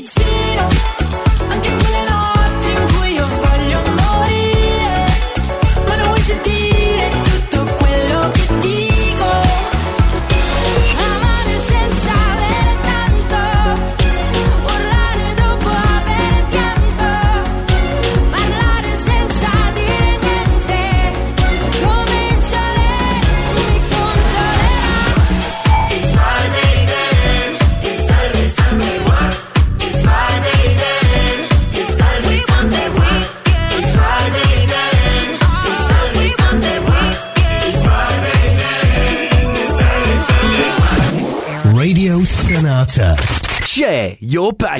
It's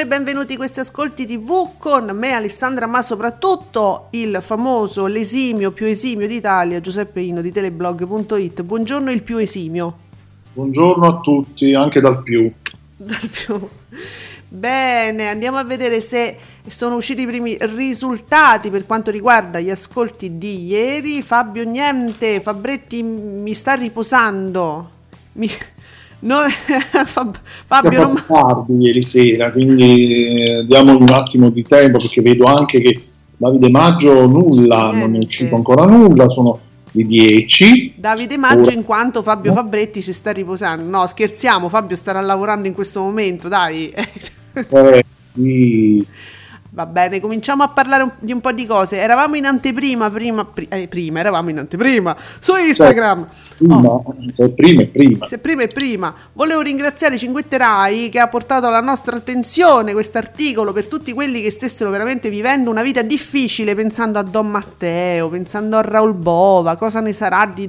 E benvenuti a questi ascolti TV con me Alessandra ma soprattutto il famoso, l'esimio più esimio d'Italia Giuseppe Ino di teleblog.it. Buongiorno il più esimio. Buongiorno a tutti, anche dal più. Dal più. Bene, andiamo a vedere se sono usciti i primi risultati per quanto riguarda gli ascolti di ieri. Fabio niente, Fabretti mi sta riposando. Mi... No, Fab- Fabio non... tardi ieri sera, quindi eh, diamogli un attimo di tempo perché vedo anche che Davide Maggio nulla, non è uscito ancora nulla, sono le 10. Davide Maggio Ora- in quanto Fabio Fabretti si sta riposando. No, scherziamo, Fabio starà lavorando in questo momento, dai. Eh, sì, Va bene, cominciamo a parlare un- di un po' di cose. Eravamo in anteprima, prima, pri- eh, prima, eravamo in anteprima su Instagram. prima, Oh, se prima è prima. se prima e prima, volevo ringraziare Cinguette Rai che ha portato alla nostra attenzione questo articolo per tutti quelli che stessero veramente vivendo una vita difficile pensando a Don Matteo, pensando a Raul Bova, cosa ne sarà di...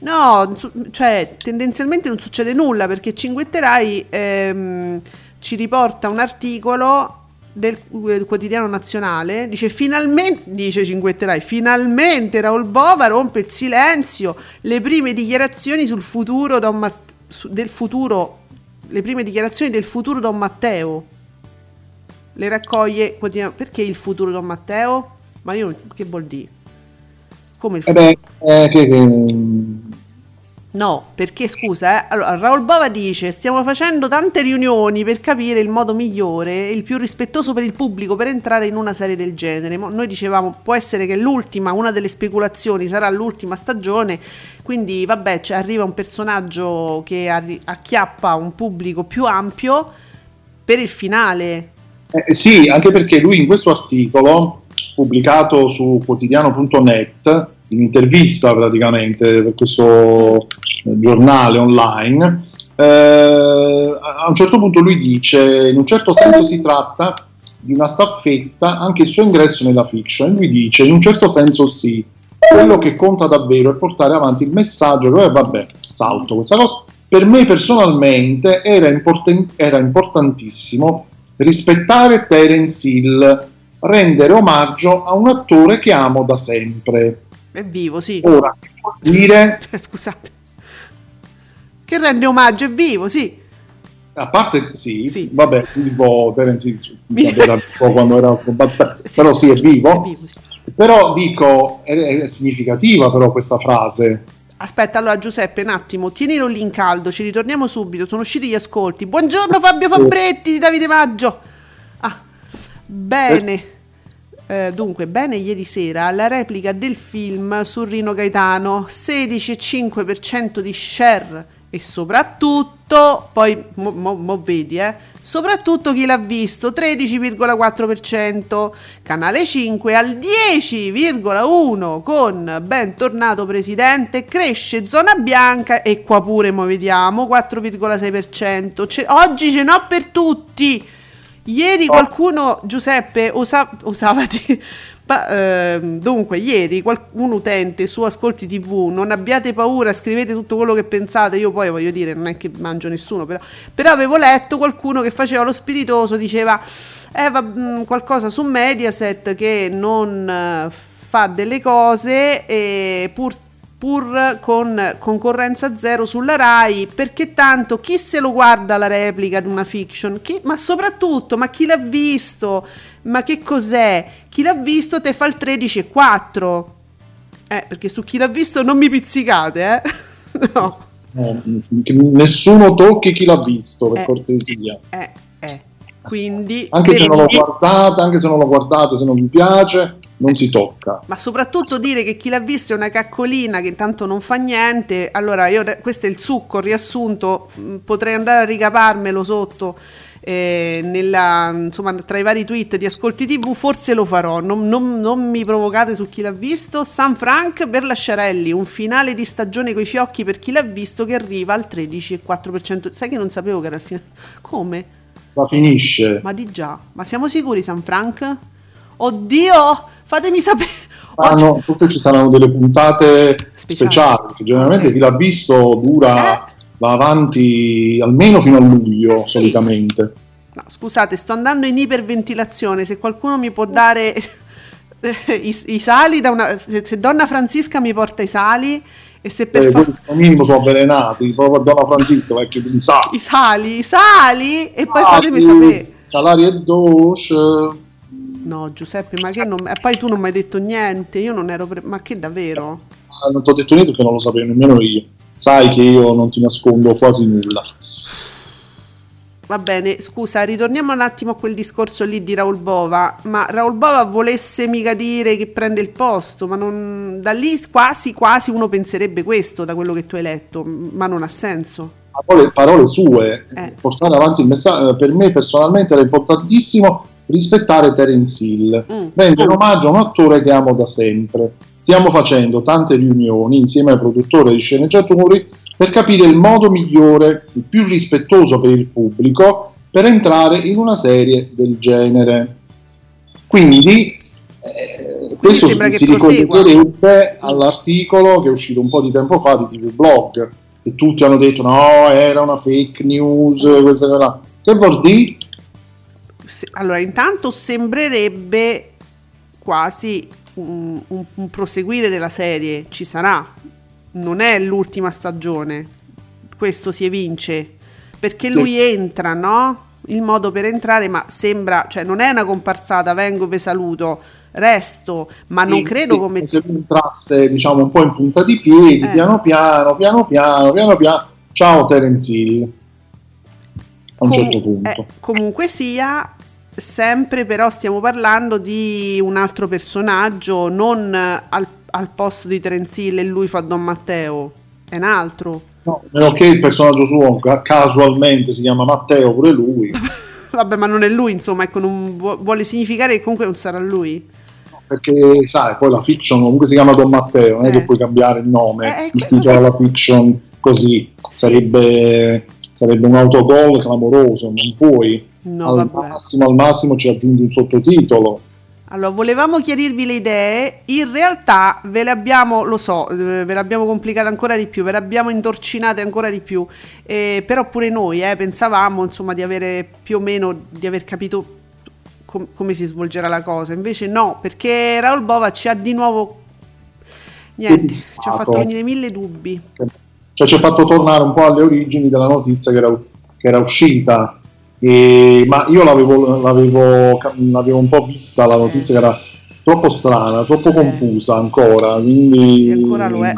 No, cioè tendenzialmente non succede nulla perché Cinguette Rai ehm, ci riporta un articolo del eh, quotidiano nazionale dice finalmente dice Cinguette Rai finalmente Raul Bova rompe il silenzio. Le prime dichiarazioni sul futuro Don Matt- del futuro le prime dichiarazioni del futuro Don Matteo. Le raccoglie quotidiano perché il futuro Don Matteo? Ma io non- che vuol dire? Come il Eh beh, eh, che- che- No, perché scusa, eh? Allora, Raul Bova dice: Stiamo facendo tante riunioni per capire il modo migliore, il più rispettoso per il pubblico per entrare in una serie del genere. Mo- Noi dicevamo: può essere che l'ultima, una delle speculazioni sarà l'ultima stagione. Quindi, vabbè, cioè, arriva un personaggio che arri- acchiappa un pubblico più ampio per il finale. eh, sì, anche perché lui in questo articolo, pubblicato su quotidiano.net, in intervista praticamente per questo eh, giornale online, eh, a un certo punto lui dice, in un certo senso si tratta di una staffetta, anche il suo ingresso nella fiction, lui dice, in un certo senso sì, quello che conta davvero è portare avanti il messaggio, che, eh, vabbè, salto questa cosa, per me personalmente era, importan- era importantissimo rispettare Terence Hill, rendere omaggio a un attore che amo da sempre. È vivo, sì. Ora, dire, Cioè, scusate. Che rende omaggio, è vivo, sì. a parte sì, Sì. vabbè, vivo Terence Hill, era quando era con Bud Spencer, Sì, però sì, è vivo. È vivo, sì. Però dico, è, è significativa però questa frase. Aspetta, allora Giuseppe, un attimo, tienilo lì in caldo, ci ritorniamo subito, sono usciti gli ascolti. Buongiorno Fabio Fabretti di Davide Maggio. Ah, bene. Eh, dunque, bene ieri sera la replica del film su Rino Gaetano, 16,5% di share. E soprattutto, poi mo, mo- mo vedi, eh, soprattutto chi l'ha visto, 13,4%, Canale 5 al 10,1% con Bentornato Presidente, cresce Zona Bianca e qua pure mo vediamo, 4,6%, Ce- oggi ce n'ho per tutti! Ieri qualcuno, Giuseppe, osava di... Pa- ehm, dunque, ieri qual- un utente su Ascolti TV, non abbiate paura, scrivete tutto quello che pensate. Io poi voglio dire, non è che mangio nessuno, però, però avevo letto qualcuno che faceva lo spiritoso, diceva eh, va- mh, qualcosa su Mediaset che non eh, fa delle cose e pur pur con concorrenza zero sulla Rai, perché tanto chi se lo guarda la replica di una fiction? Chi- ma soprattutto, ma chi l'ha visto? Ma che cos'è? Chi l'ha visto te fa il 13 e 4. Eh, perché su chi l'ha visto non mi pizzicate, eh? no. No, nessuno tocchi chi l'ha visto, per Eh. cortesia. Eh, eh. Quindi... Anche se non lo perché- guardate, anche se non lo guardate, se non vi piace, non si tocca. Ma soprattutto dire che chi l'ha visto è una caccolina che intanto non fa niente. Allora, io questo è il succo il riassunto. mh, Potrei andare a ricaparmelo sotto. eh, nella, insomma, tra i vari tweet di Ascolti TV, forse lo farò. Non, non- non mi provocate su chi l'ha visto. San Frank per Lasciarelli, un finale di stagione coi fiocchi per chi l'ha visto che arriva al 13,4%. Sai che non sapevo che era il finale? Come? La finisce. Ma di già, ma siamo sicuri, San Frank? Oddio, fatemi sapere. Oggi- Saranno- tutte ci saranno delle puntate Speciali. speciali, che generalmente chi l'ha visto dura, Eh? va avanti almeno fino a luglio Eh sì. solitamente. No, scusate, sto andando in iperventilazione. Se qualcuno mi può dare i, i sali, da una, se, se Donna Francisca mi porta i sali e se Se per favore. minimo sono avvelenati, proprio Donna Francisca, vecchio di sa. I sali, i sali e Ah, poi fatemi sapere. Calari e Dosh. No, Giuseppe, ma che non. E poi tu non mi hai detto niente. Io non ero. pre- ma che davvero? Ah, Non ti ho detto niente perché non lo sapevo nemmeno io. Sai che io non ti nascondo quasi nulla. Va bene, scusa, ritorniamo un attimo a quel discorso lì di Raul Bova. Ma Raul Bova volesse mica dire che prende il posto, ma non, da lì quasi quasi uno penserebbe questo da quello che tu hai letto, ma non ha senso. Parole, parole sue, Eh. portare avanti il messaggio, per me personalmente era importantissimo rispettare Terence Hill, Mm. rendere omaggio a un attore che amo da sempre. Stiamo facendo tante riunioni insieme ai produttori di sceneggiatori per capire il modo migliore, il più rispettoso per il pubblico, per entrare in una serie del genere. Quindi, eh, questo si, ricollegherebbe all'articolo che è uscito un po' di tempo fa di TV Blog, che tutti hanno detto no, era una fake news, questa cosa là. Che vuol dire? Se- Allora, intanto sembrerebbe quasi un, un- un proseguire della serie, ci sarà, non è l'ultima stagione, questo si evince, perché Sì. lui entra, no? Il modo per entrare, ma sembra, cioè non è una comparsata, vengo, vi saluto, resto, ma non Sì, credo sì, come... se lui entrasse diciamo un po' in punta di piedi, Eh. piano piano, piano piano, piano piano. Ciao Terence Hill. A un Com- certo punto. eh, comunque sia, sempre però stiamo parlando di un altro personaggio, non eh, al, al posto di Terence Hill e lui fa Don Matteo, è un altro. No, meno che il personaggio suo ca- casualmente si chiama Matteo, pure lui. Vabbè, ma non è lui, insomma, ecco, vuole significare che comunque non sarà lui. Perché sai, poi la fiction comunque si chiama Don Matteo, non è Eh. che puoi cambiare il nome, Eh, eh, il que- titolo della fiction così. Sarebbe, sarebbe un autogol clamoroso, non puoi. No, al massimo, al massimo ci aggiungi un sottotitolo. Allora, volevamo chiarirvi le idee, in realtà ve le abbiamo, lo so, eh, ve le abbiamo complicate ancora di più, ve le abbiamo intorcinate ancora di più, eh, però pure noi eh, pensavamo insomma di avere più o meno, di aver capito com- come si svolgerà la cosa, invece no, perché Raul Bova ci ha di nuovo, niente, ci ha fatto venire mille dubbi. Cioè ci ha fatto tornare un po' alle origini della notizia che era, che era uscita. E- ma io l'avevo, l'avevo, l'avevo un po' vista la notizia che era troppo strana, troppo confusa ancora. Quindi E ancora lo è.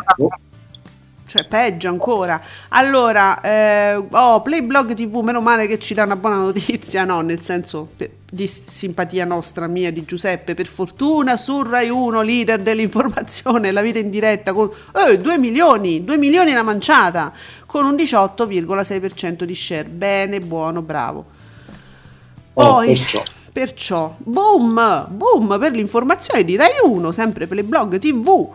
Cioè, peggio ancora. Allora, eh, oh, Playblog TV, meno male che ci dà una buona notizia, no? Nel senso di simpatia nostra, mia, di Giuseppe. Per fortuna su Rai 1, leader dell'informazione, la vita in diretta, con eh, 2 milioni, 2 milioni una manciata, con un 18,6% di share. Bene, buono, bravo. Oh, Poi, perciò. perciò, boom, boom per l'informazione di Rai 1, sempre per le blog TV.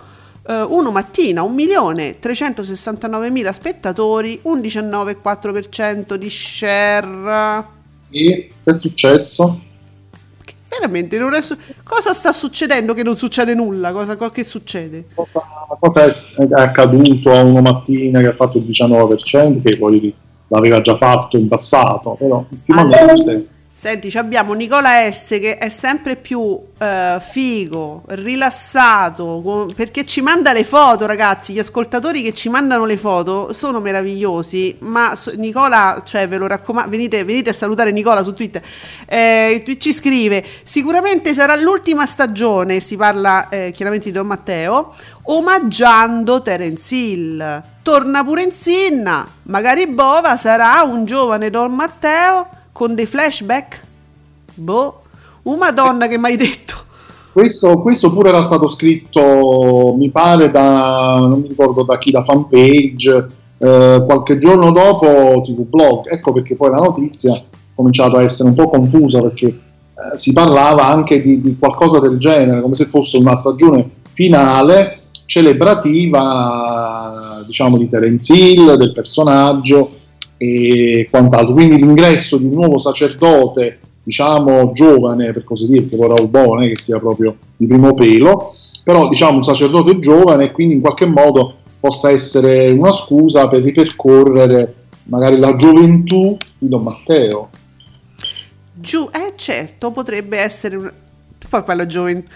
eh, uno mattina, 1.369.000 spettatori, un 19,4% di share. E che è successo? Veramente, non è su- cosa sta succedendo che non succede nulla? Cosa, co- che succede? Cosa, cosa è, è accaduto a una mattina che ha fatto il 19%, che poi l'aveva già fatto in passato, però ultimamente... Senti, abbiamo Nicola S che è sempre più eh, figo, rilassato, con- perché ci manda le foto, ragazzi. Gli ascoltatori che ci mandano le foto sono meravigliosi. Ma so- Nicola, cioè, ve lo raccomando, venite, venite a salutare Nicola su Twitter. Eh, ci scrive: Sicuramente sarà l'ultima stagione. Si parla eh, chiaramente di Don Matteo, omaggiando Terence Hill. Torna pure in Sinna. Magari Bova sarà un giovane Don Matteo con dei flashback? Boh, una donna che mi hai detto. Questo, questo pure era stato scritto, mi pare, da non mi ricordo da chi, da fanpage, eh, qualche giorno dopo TV Blog. Ecco perché poi la notizia ha cominciato a essere un po' confusa perché eh, si parlava anche di, di qualcosa del genere, come se fosse una stagione finale celebrativa, diciamo, di Terence Hill, del personaggio e quant'altro. Quindi l'ingresso di un nuovo sacerdote, diciamo giovane per così dire, Raul Bo non è che sia proprio di primo pelo, però diciamo un sacerdote giovane e quindi in qualche modo possa essere una scusa per ripercorrere magari la gioventù di Don Matteo. Giù, eh certo, potrebbe essere un... Poi parla gioventù.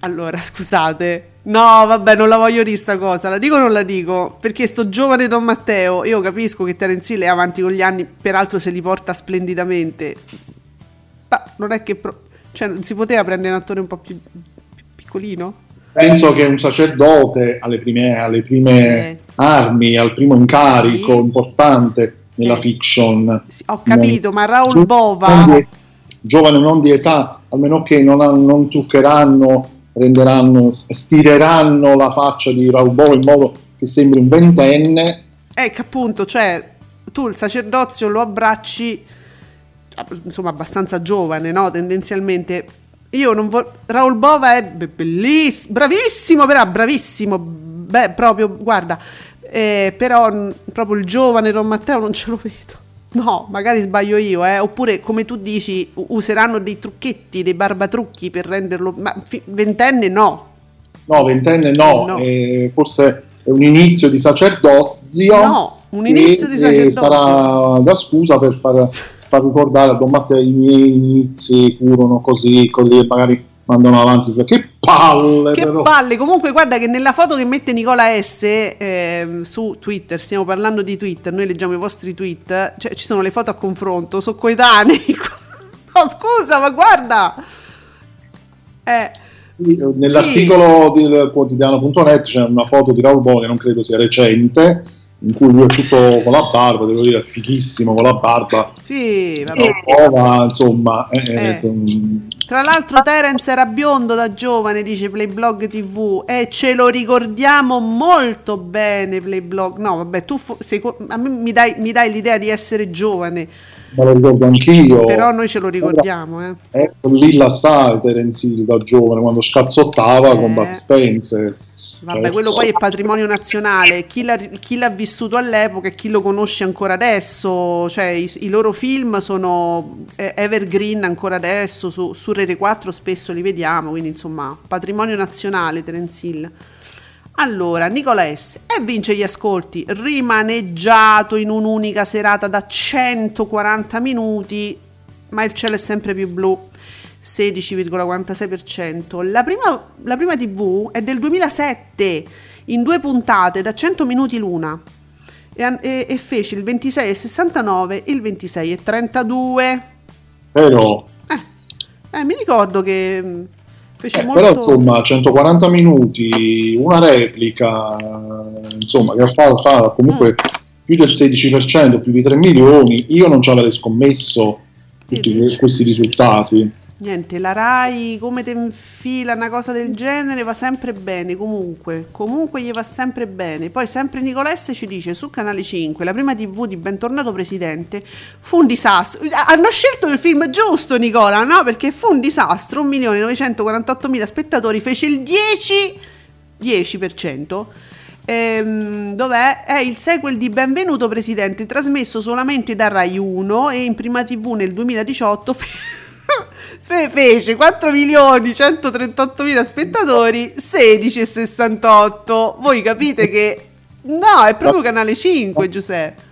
Allora, scusate. No, vabbè, non la voglio dire sta cosa. La dico o non la dico? Perché sto giovane Don Matteo, io capisco che Terence Hill è avanti con gli anni, peraltro se li porta splendidamente. Ma non è che... pro- Cioè, non si poteva prendere un attore un po' più, più piccolino? Penso che un sacerdote alle prime, alle prime Eh. armi, al primo incarico Sì. importante nella Eh. fiction. Sì, ho capito, ma Raul Bova... Giovane non di età, almeno che non, non truccheranno, renderanno, stireranno la faccia di Raul Bova in modo che sembri un ventenne. che appunto, cioè, tu il sacerdozio lo abbracci, insomma, abbastanza giovane, no? Tendenzialmente. Io non voglio... Raul Bova è be- bellissimo, bravissimo, però, bravissimo, beh, proprio, guarda, eh, però proprio il giovane Don Matteo non ce lo vedo. No, magari sbaglio io, eh. Oppure, come tu dici, useranno dei trucchetti, dei barbatrucchi per renderlo... Ma fi- ventenne no. No, ventenne no, No. eh, forse è un inizio di sacerdozio. No, un inizio e- di sacerdozio. sarà da scusa per far, far ricordare a Don Matteo i miei inizi furono così, così, magari mandano avanti. Che palle, Che però. palle, comunque guarda che nella foto che mette Nicola S ehm, su Twitter, stiamo parlando di Twitter, noi leggiamo i vostri tweet, cioè ci sono le foto a confronto, sono coetanei. no scusa, ma guarda! Eh, Sì, eh, nell'articolo del quotidiano.net c'è una foto di Raul Boni, non credo sia recente, in cui lui è tutto con la barba, devo dire, è fighissimo con la barba. sì, vabbè. Prova, insomma, eh, Eh. insomma, Tra l'altro Terence era biondo da giovane, dice Playblog TV, e ce lo ricordiamo molto bene Playblog. No, vabbè, tu fo- seco- a me mi dai, mi dai l'idea di essere giovane, me lo ricordo anch'io. però noi ce lo ricordiamo, eh. Ecco lì la sa Terence da giovane quando scazzottava Eh. con Bud Spencer. Vabbè, Cioè, quello poi è patrimonio nazionale. Chi l'ha, chi l'ha vissuto all'epoca e chi lo conosce ancora adesso, cioè i, i loro film sono eh, evergreen ancora adesso. Su, su Rete 4 spesso li vediamo. Quindi, insomma, patrimonio nazionale. Terence Hill. Allora, Nicola S. E vince gli ascolti, rimaneggiato in un'unica serata da 140 minuti, ma il cielo è sempre più blu. 16,46%. La prima, la prima TV è del 2007, in due puntate da 100 minuti l'una. E, e- e fece il 26,69 il 26,32. Però, Eh, mi ricordo che mh, fece eh, molto... però insomma 140 minuti, una replica, insomma che fa, fa comunque Mm. più del 16%, più di 3 milioni, io non ci avrei scommesso tutti questi risultati. Niente, la Rai come te infila una cosa del genere va sempre bene, comunque, comunque gli va sempre bene. Poi sempre Nicola S ci dice su Canale 5, la prima TV di Bentornato Presidente fu un disastro. Hanno scelto il film giusto Nicola, no? Perché fu un disastro, 1.948.000 spettatori, fece il 10, 10%. Ehm, dov'è? È il sequel di Benvenuto Presidente, trasmesso solamente da Rai 1 e in prima TV nel 2018 Fe- fece 4 milioni 138 mila spettatori 16,68 voi capite che no è proprio canale 5 Giuseppe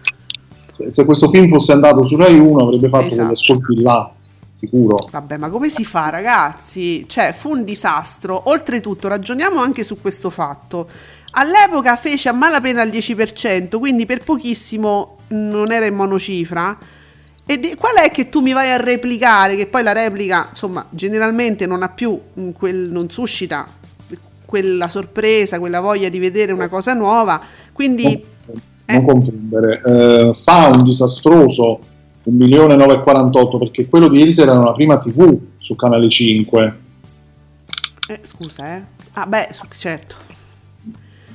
Se, se questo film fosse andato su Rai 1 avrebbe fatto Esatto. ascolti là, sicuro. Vabbè, ma come si fa, ragazzi? Cioè, fu un disastro. Oltretutto, ragioniamo anche su questo fatto. All'epoca fece a malapena il 10%, quindi per pochissimo non era in monocifra. E di- qual è che tu mi vai a replicare? Che poi la replica, insomma, generalmente non ha più mm, quel, non suscita quella sorpresa, quella voglia di vedere una cosa nuova. Quindi, Non Eh. confondere. Eh, fa un disastroso 1.948 perché quello di ieri sera era una prima TV su Canale 5. eh, scusa, eh. Ah, beh, certo.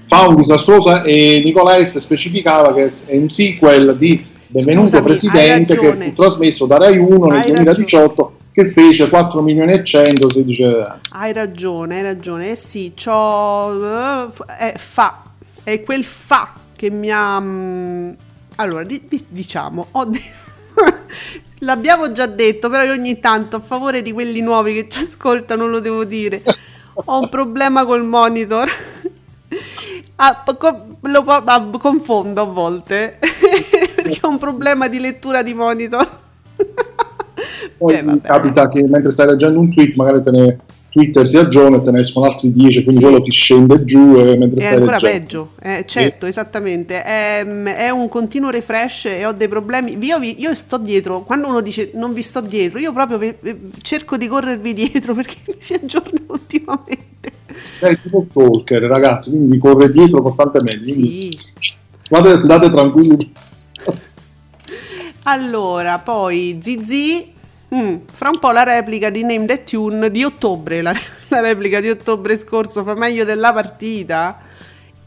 Fa un disastroso e Nicola Est specificava che è un sequel di Benvenuto Scusami, Presidente che ragione. fu trasmesso da Rai 1 nel Hai 2018 che fece 4 milioni e 100 16 Hai ragione, hai ragione. Eh sì, c'ho... eh, fa. È quel fa che mi ha... mm, Allora, di- di- diciamo, ho de- l'abbiamo già detto, però io ogni tanto, a favore di quelli nuovi che ci ascoltano, lo devo dire. Ho un problema col monitor. Ah, co- lo ah, confondo a volte. Perché ho un problema di lettura di monitor. Poi Beh, capita che mentre stai leggendo un tweet, magari te ne Twitter si aggiorna e te ne escono altri 10, quindi Sì. quello ti scende giù e mentre È stai ancora leggendo. peggio, eh, certo, esattamente. È, è un continuo refresh e ho dei problemi. Io, vi- io sto dietro, quando uno dice non vi sto dietro, io proprio vi- vi- cerco di corrervi dietro perché mi si aggiorna continuamente. È tipo stalker, ragazzi, quindi vi corre dietro costantemente. Sì. Andate, andate tranquilli. Allora, poi Zizi, mm, fra un po' la replica di Name That Tune di ottobre, la, la replica di ottobre scorso fa meglio della partita.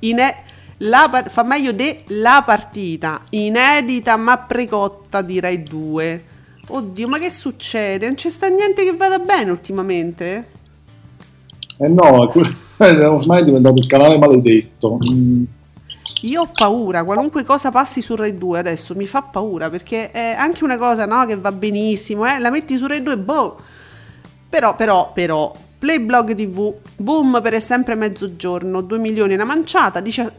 Ine- la par- fa meglio della partita, inedita ma precotta di Rai 2. Oddio, ma che succede? Non c'è sta niente che vada bene ultimamente? Eh no, ormai è diventato il canale maledetto. Mm, Io ho paura, qualunque cosa passi su Rai 2 adesso mi fa paura perché è anche una cosa no, che va benissimo, eh, la metti su Rai 2, boh. Però, però, però, Playblog TV, boom per è sempre mezzogiorno, 2 milioni una manciata, dicia-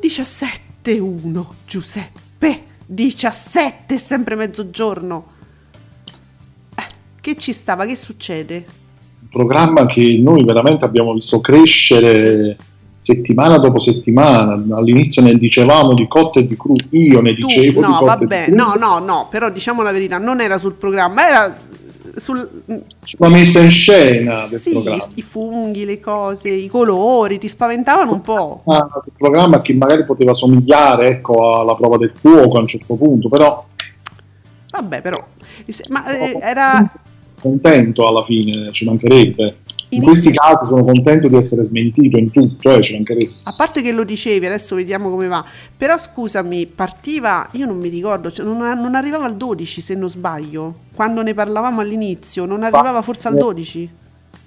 17,1 Giuseppe, 17 è sempre mezzogiorno. Eh, che ci stava, che succede? un programma che noi veramente abbiamo visto crescere settimana dopo settimana. All'inizio ne dicevamo di cotte e di cru, io ne Tu, dicevo di no, cotte vabbè, di no, no, no, però diciamo la verità, non era sul programma, era sul, sulla messa in scena del sì, programma. i funghi, le cose, i colori, ti spaventavano un po'. Ah, un programma che magari poteva somigliare ecco, alla prova del fuoco a un certo punto, però Vabbè, però, ma eh, era contento alla fine, ci mancherebbe. In Inizio- questi casi sono contento di essere smentito in tutto, eh, ci mancherebbe. a parte che lo dicevi, adesso vediamo come va. Però scusami, partiva, io non mi ricordo, cioè, non, non arrivava al 12 se non sbaglio. Quando ne parlavamo all'inizio, non arrivava forse al 12?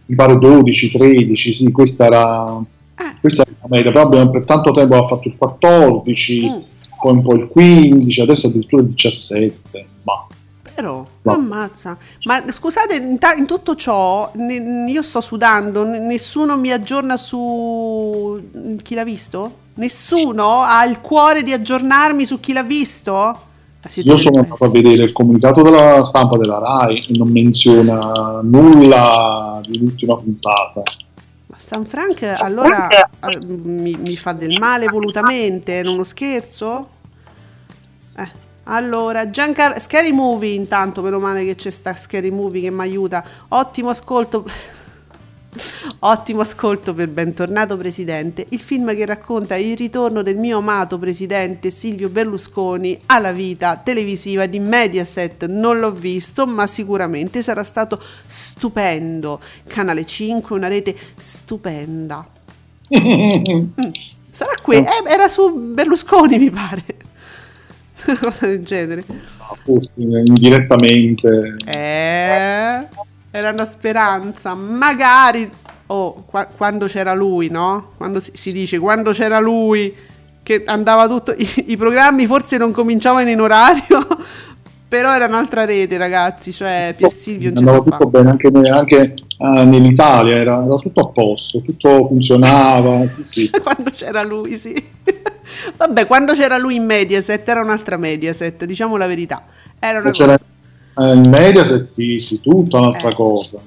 Mi pare 12, 13, sì, questa era, Eh, questa era la media, però abbiamo- per tanto tempo ha fatto il 14, Mm. poi un po' il 15, adesso addirittura il 17, ma Però, No. ammazza. Ma scusate, in, ta- in tutto ciò, ne- io sto sudando, n- nessuno mi aggiorna su chi l'ha visto? Nessuno ha il cuore di aggiornarmi su chi l'ha visto? Io sono andato a vedere il comunicato della stampa della RAI e non menziona nulla dell'ultima puntata. Ma San Frank allora eh, mi, mi fa del male volutamente, è uno scherzo? Eh, allora, Giancar- Scary Movie intanto, meno male che c'è sta Scary Movie che mi aiuta. Ottimo ascolto. Ottimo ascolto per Bentornato Presidente, il film che racconta il ritorno del mio amato presidente Silvio Berlusconi alla vita televisiva di Mediaset. Non l'ho visto, ma sicuramente sarà stato stupendo. Canale 5, una rete stupenda. Mm, Sarà qui, eh, era su Berlusconi, mi pare. Una cosa del genere. Forse indirettamente. Eh, era una speranza, magari oh, qua- quando c'era lui, no? Quando si, si dice quando c'era lui che andava tutto i, i programmi forse non cominciavano in orario, Però era un'altra rete, ragazzi, cioè Pier Silvio non andava tutto bene anche, anche, eh, nell'Italia, era, era tutto a posto, tutto funzionava. Sì, sì. quando c'era lui, sì. Vabbè, quando c'era lui in Mediaset era un'altra Mediaset, diciamo la verità. Era una C'era cosa. in Mediaset, sì, sì, tutta un'altra Eh. cosa.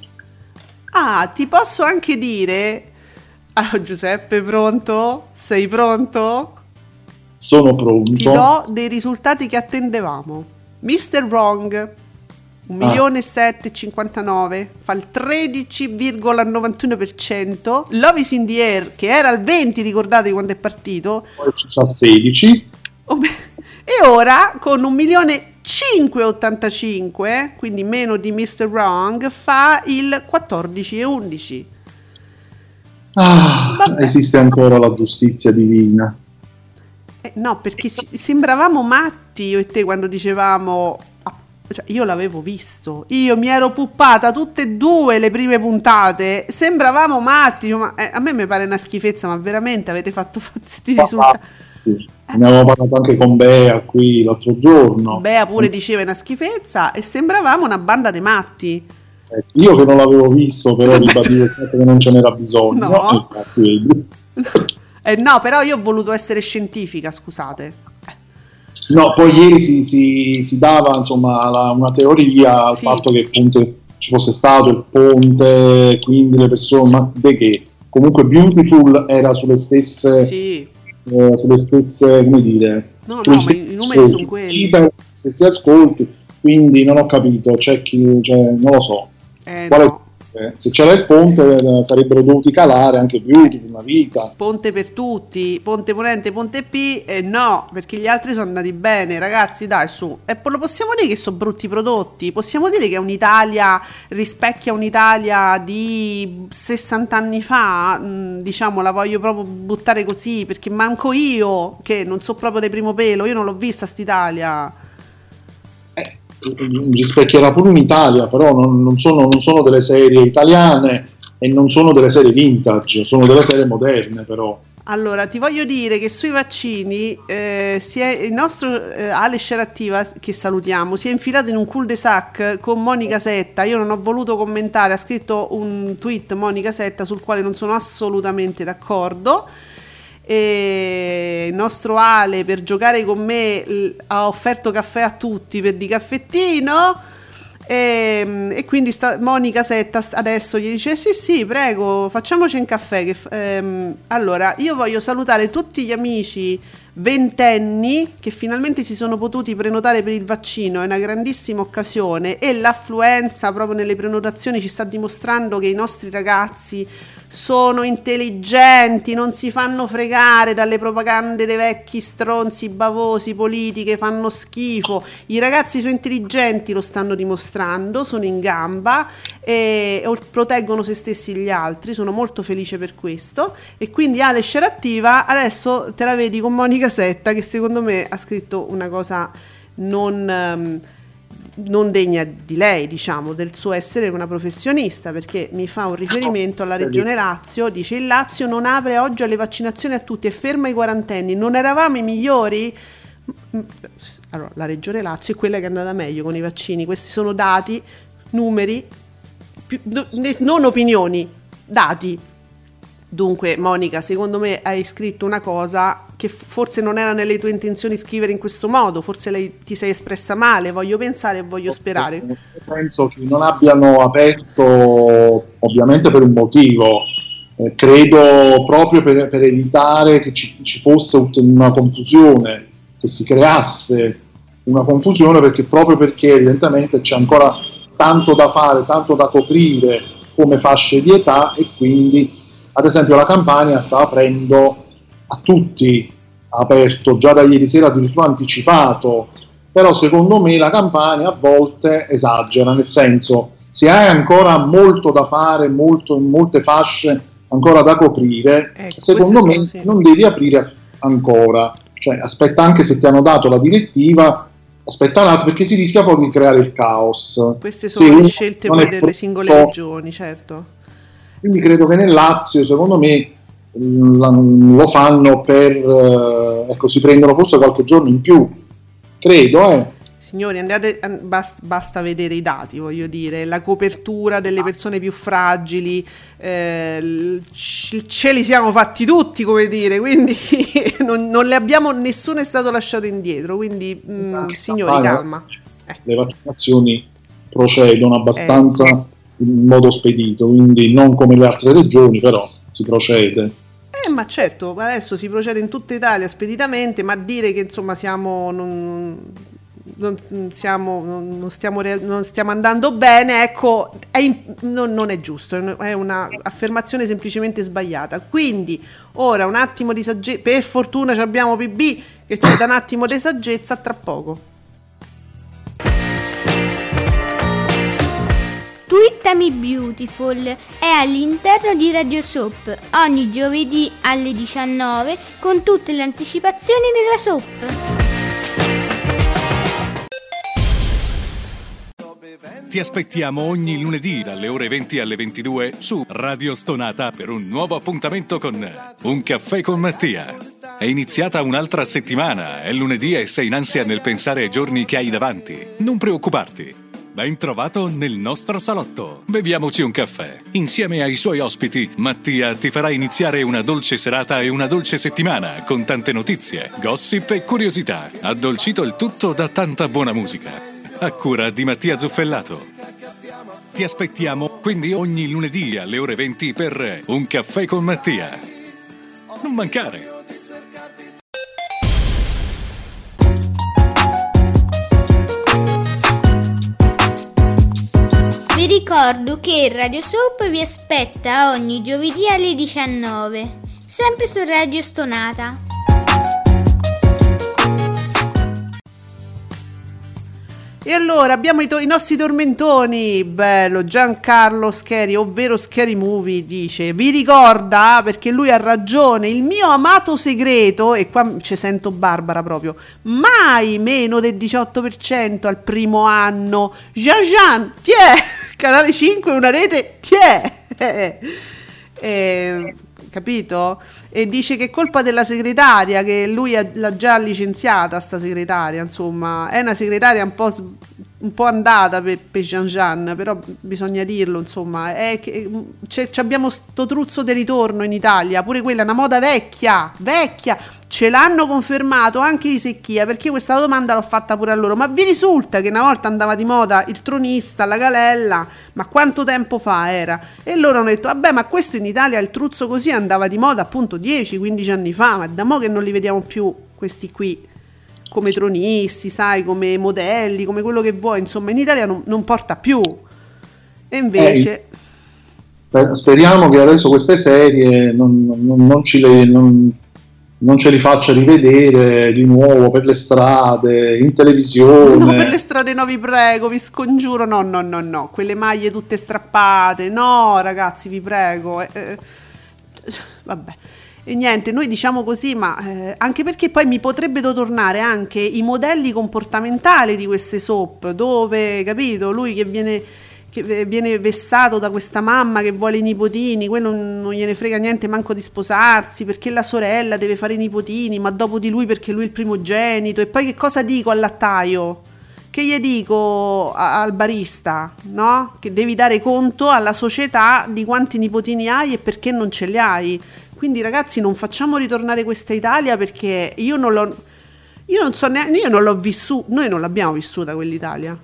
Ah, ti posso anche dire... Ah, Giuseppe, pronto? Sei pronto? Sono pronto. Ti do dei risultati che attendevamo. Mr. Wrong, 1 Ah. milione 7,59, fa il 13,91%. Love is in the air, che era al 20, ricordate quando è partito, Poi ci sa 16. Oh, beh, E ora con un milione 5,85, quindi meno di Mr. Wrong, fa il 14,11. Ah, Vabbè. esiste ancora la giustizia divina. Eh, no, perché si- sembravamo matti io e te quando dicevamo... cioè, io l'avevo visto, io mi ero puppata tutte e due le prime puntate, sembravamo matti, ma, eh, a me mi pare una schifezza, ma veramente avete fatto questi risultati? Ne avevo parlato anche con Bea qui l'altro giorno. Bea pure diceva una schifezza e sembravamo una banda di matti. Eh, Io che non l'avevo visto, però ribadivo il fatto che non ce n'era bisogno. No. Eh, no, però io ho voluto essere scientifica, scusate. No, poi ieri si, si- si dava insomma la- una teoria al Sì. fatto che appunto ci fosse stato il ponte, quindi le persone, ma de che comunque Beautiful era sulle stesse, Sì. eh, sulle stesse come dire, No, no, ma i- stessi numeri sono ascolti, quelli. gli stessi ascolti, quindi non ho capito, c'è chi, cioè, non lo so, Eh, Qual è- no. Eh, se c'era il ponte eh, sarebbero dovuti calare anche Beautiful, una vita. Ponte per tutti, Ponte Ponente, Ponte P, eh, no, perché gli altri sono andati bene, ragazzi, dai, su. E poi lo possiamo dire che sono brutti prodotti, possiamo dire che un'Italia rispecchia un'Italia di 60 anni fa, Mm, diciamo, la voglio proprio buttare così, perché manco io, che non so proprio di primo pelo, io non l'ho vista st'Italia. Rispecchierà pure un'Italia, però non, non sono, non sono delle serie italiane e non sono delle serie vintage, sono delle serie moderne però. Allora, ti voglio dire che sui vaccini eh, è, il nostro eh, Ale Scerattiva, che salutiamo, si è infilato in un cul-de-sac con Monica Setta. Io non ho voluto commentare, ha scritto un tweet Monica Setta sul quale non sono assolutamente d'accordo. Il nostro Ale per giocare con me l- ha offerto caffè a tutti per di caffettino. E, e quindi sta, Monica Setta adesso gli dice: Sì, sì, prego, facciamoci un caffè. Che, f- ehm, allora, io voglio salutare tutti gli amici ventenni che finalmente si sono potuti prenotare per il vaccino. È una grandissima occasione e l'affluenza proprio nelle prenotazioni ci sta dimostrando che i nostri ragazzi sono intelligenti, non si fanno fregare dalle propagande dei vecchi stronzi bavosi, politiche, fanno schifo. I ragazzi sono intelligenti, lo stanno dimostrando, sono in gamba e, proteggono se stessi gli altri. Sono molto felice per questo. E quindi Ale Scerattiva, adesso te la vedi con Monica Setta, che secondo me ha scritto una cosa non. ehm, non degna di lei, diciamo, del suo essere una professionista, perché mi fa un riferimento alla regione Lazio, dice il Lazio non apre oggi alle vaccinazioni a tutti e ferma i quarantenni, non eravamo i migliori? Allora, la regione Lazio è quella che è andata meglio con i vaccini, questi sono dati, numeri, più- non opinioni, dati. Dunque, Monica, secondo me hai scritto una cosa che forse non era nelle tue intenzioni scrivere in questo modo, forse lei ti sei espressa male, voglio pensare e voglio sperare. Penso che non abbiano aperto, ovviamente per un motivo, eh, credo proprio per, per evitare che ci, ci fosse una confusione, che si creasse una confusione, perché proprio perché evidentemente c'è ancora tanto da fare, tanto da coprire come fasce di età e quindi ad esempio la Campania sta aprendo a tutti, ha aperto già da ieri sera addirittura anticipato, però secondo me la Campania a volte esagera, nel senso se hai ancora molto da fare, molto, molte fasce ancora da coprire, Ecco, secondo me sì. non devi aprire ancora, cioè aspetta anche se ti hanno dato la direttiva, aspetta un attimo perché si rischia poi di creare il caos. Queste Se sono le uno scelte delle singole regioni, certo. quindi credo che nel Lazio, secondo me, lo fanno per, eh, ecco, si prendono forse qualche giorno in più, credo, eh. Signori, andate, an- bast- basta vedere i dati, voglio dire, la copertura delle persone più fragili, eh, ce li siamo fatti tutti, come dire, quindi non, non le abbiamo, nessuno è stato lasciato indietro, quindi mm, signori, Ah, calma. Le vaccinazioni procedono abbastanza Eh. in modo spedito, quindi non come le altre regioni, però si procede. Eh, ma certo, adesso si procede in tutta Italia speditamente, ma dire che insomma siamo... Non, non siamo, non, stiamo, non stiamo andando bene, ecco, è in- non, è giusto, è un'affermazione semplicemente sbagliata. Quindi, ora un attimo di saggezza, per fortuna abbiamo PB che ci dà un attimo di saggezza tra poco. Twittami Beautiful è all'interno di Radio Soap ogni giovedì alle 19 con tutte le anticipazioni della soap. Ti aspettiamo ogni lunedì dalle ore 20 alle 22 su Radio Stonata per un nuovo appuntamento con Un caffè con Mattia. È iniziata un'altra settimana, è lunedì e sei in ansia nel pensare ai giorni che hai davanti. Non preoccuparti. Ben trovato nel nostro salotto. Beviamoci un caffè. Insieme ai suoi ospiti, Mattia ti farà iniziare una dolce serata e una dolce settimana con tante notizie, gossip e curiosità. Addolcito il tutto da tanta buona musica. A cura di Mattia Zuffellato. Ti aspettiamo quindi ogni lunedì alle ore 20 per Un caffè con Mattia. Non mancare! Ricordo che Radio Soap vi aspetta ogni giovedì alle 19, sempre su Radio Stonata. E allora abbiamo i, to- i nostri tormentoni, bello, Giancarlo Scheri, ovvero Scary Movie, dice, vi ricorda, perché lui ha ragione, il mio amato segreto, e qua ci sento Barbara proprio, mai meno del 18% al primo anno, Jean Jean, tiè, canale 5, una rete, tiè, Eh, capito? E dice che è colpa della segretaria, che lui ha- l'ha già licenziata sta segretaria, insomma, è una segretaria un po', un po' andata per, per Jean Jean, però bisogna dirlo, insomma, è che, c'è- abbiamo sto truzzo di ritorno in Italia, pure quella è una moda vecchia, vecchia, ce l'hanno confermato anche i Secchia, perché questa domanda l'ho fatta pure a loro, ma vi risulta che una volta andava di moda il tronista, la galella, ma quanto tempo fa era? E loro hanno detto, vabbè, ma questo in Italia il truzzo così andava di moda appunto 10-15 anni fa, ma da mo' che non li vediamo più questi qui come tronisti, sai, come modelli, come quello che vuoi, insomma, in Italia non, non porta più. E invece... Sper- Speriamo che adesso queste serie non, non- non ci le- non- non ce li faccia rivedere di nuovo per le strade, in televisione. No, per le strade no, vi prego, vi scongiuro. No, no, no, no. Quelle maglie tutte strappate. No, ragazzi, vi prego. eh, eh, vabbè. E niente, noi diciamo così, ma eh, anche perché poi mi potrebbero tornare anche i modelli comportamentali di queste soap, dove, capito, lui che viene, che eh, viene vessato da questa mamma che vuole i nipotini, quello non gliene frega niente manco di sposarsi, perché la sorella deve fare i nipotini, ma dopo di lui perché lui è il primogenito. E poi che cosa dico al lattaio? Che gli dico al barista, no? Che devi dare conto alla società di quanti nipotini hai e perché non ce li hai. Quindi ragazzi non facciamo ritornare questa Italia perché io non l'ho... Io non so neanche... Io non l'ho vissuta... Noi non l'abbiamo vissuta quell'Italia.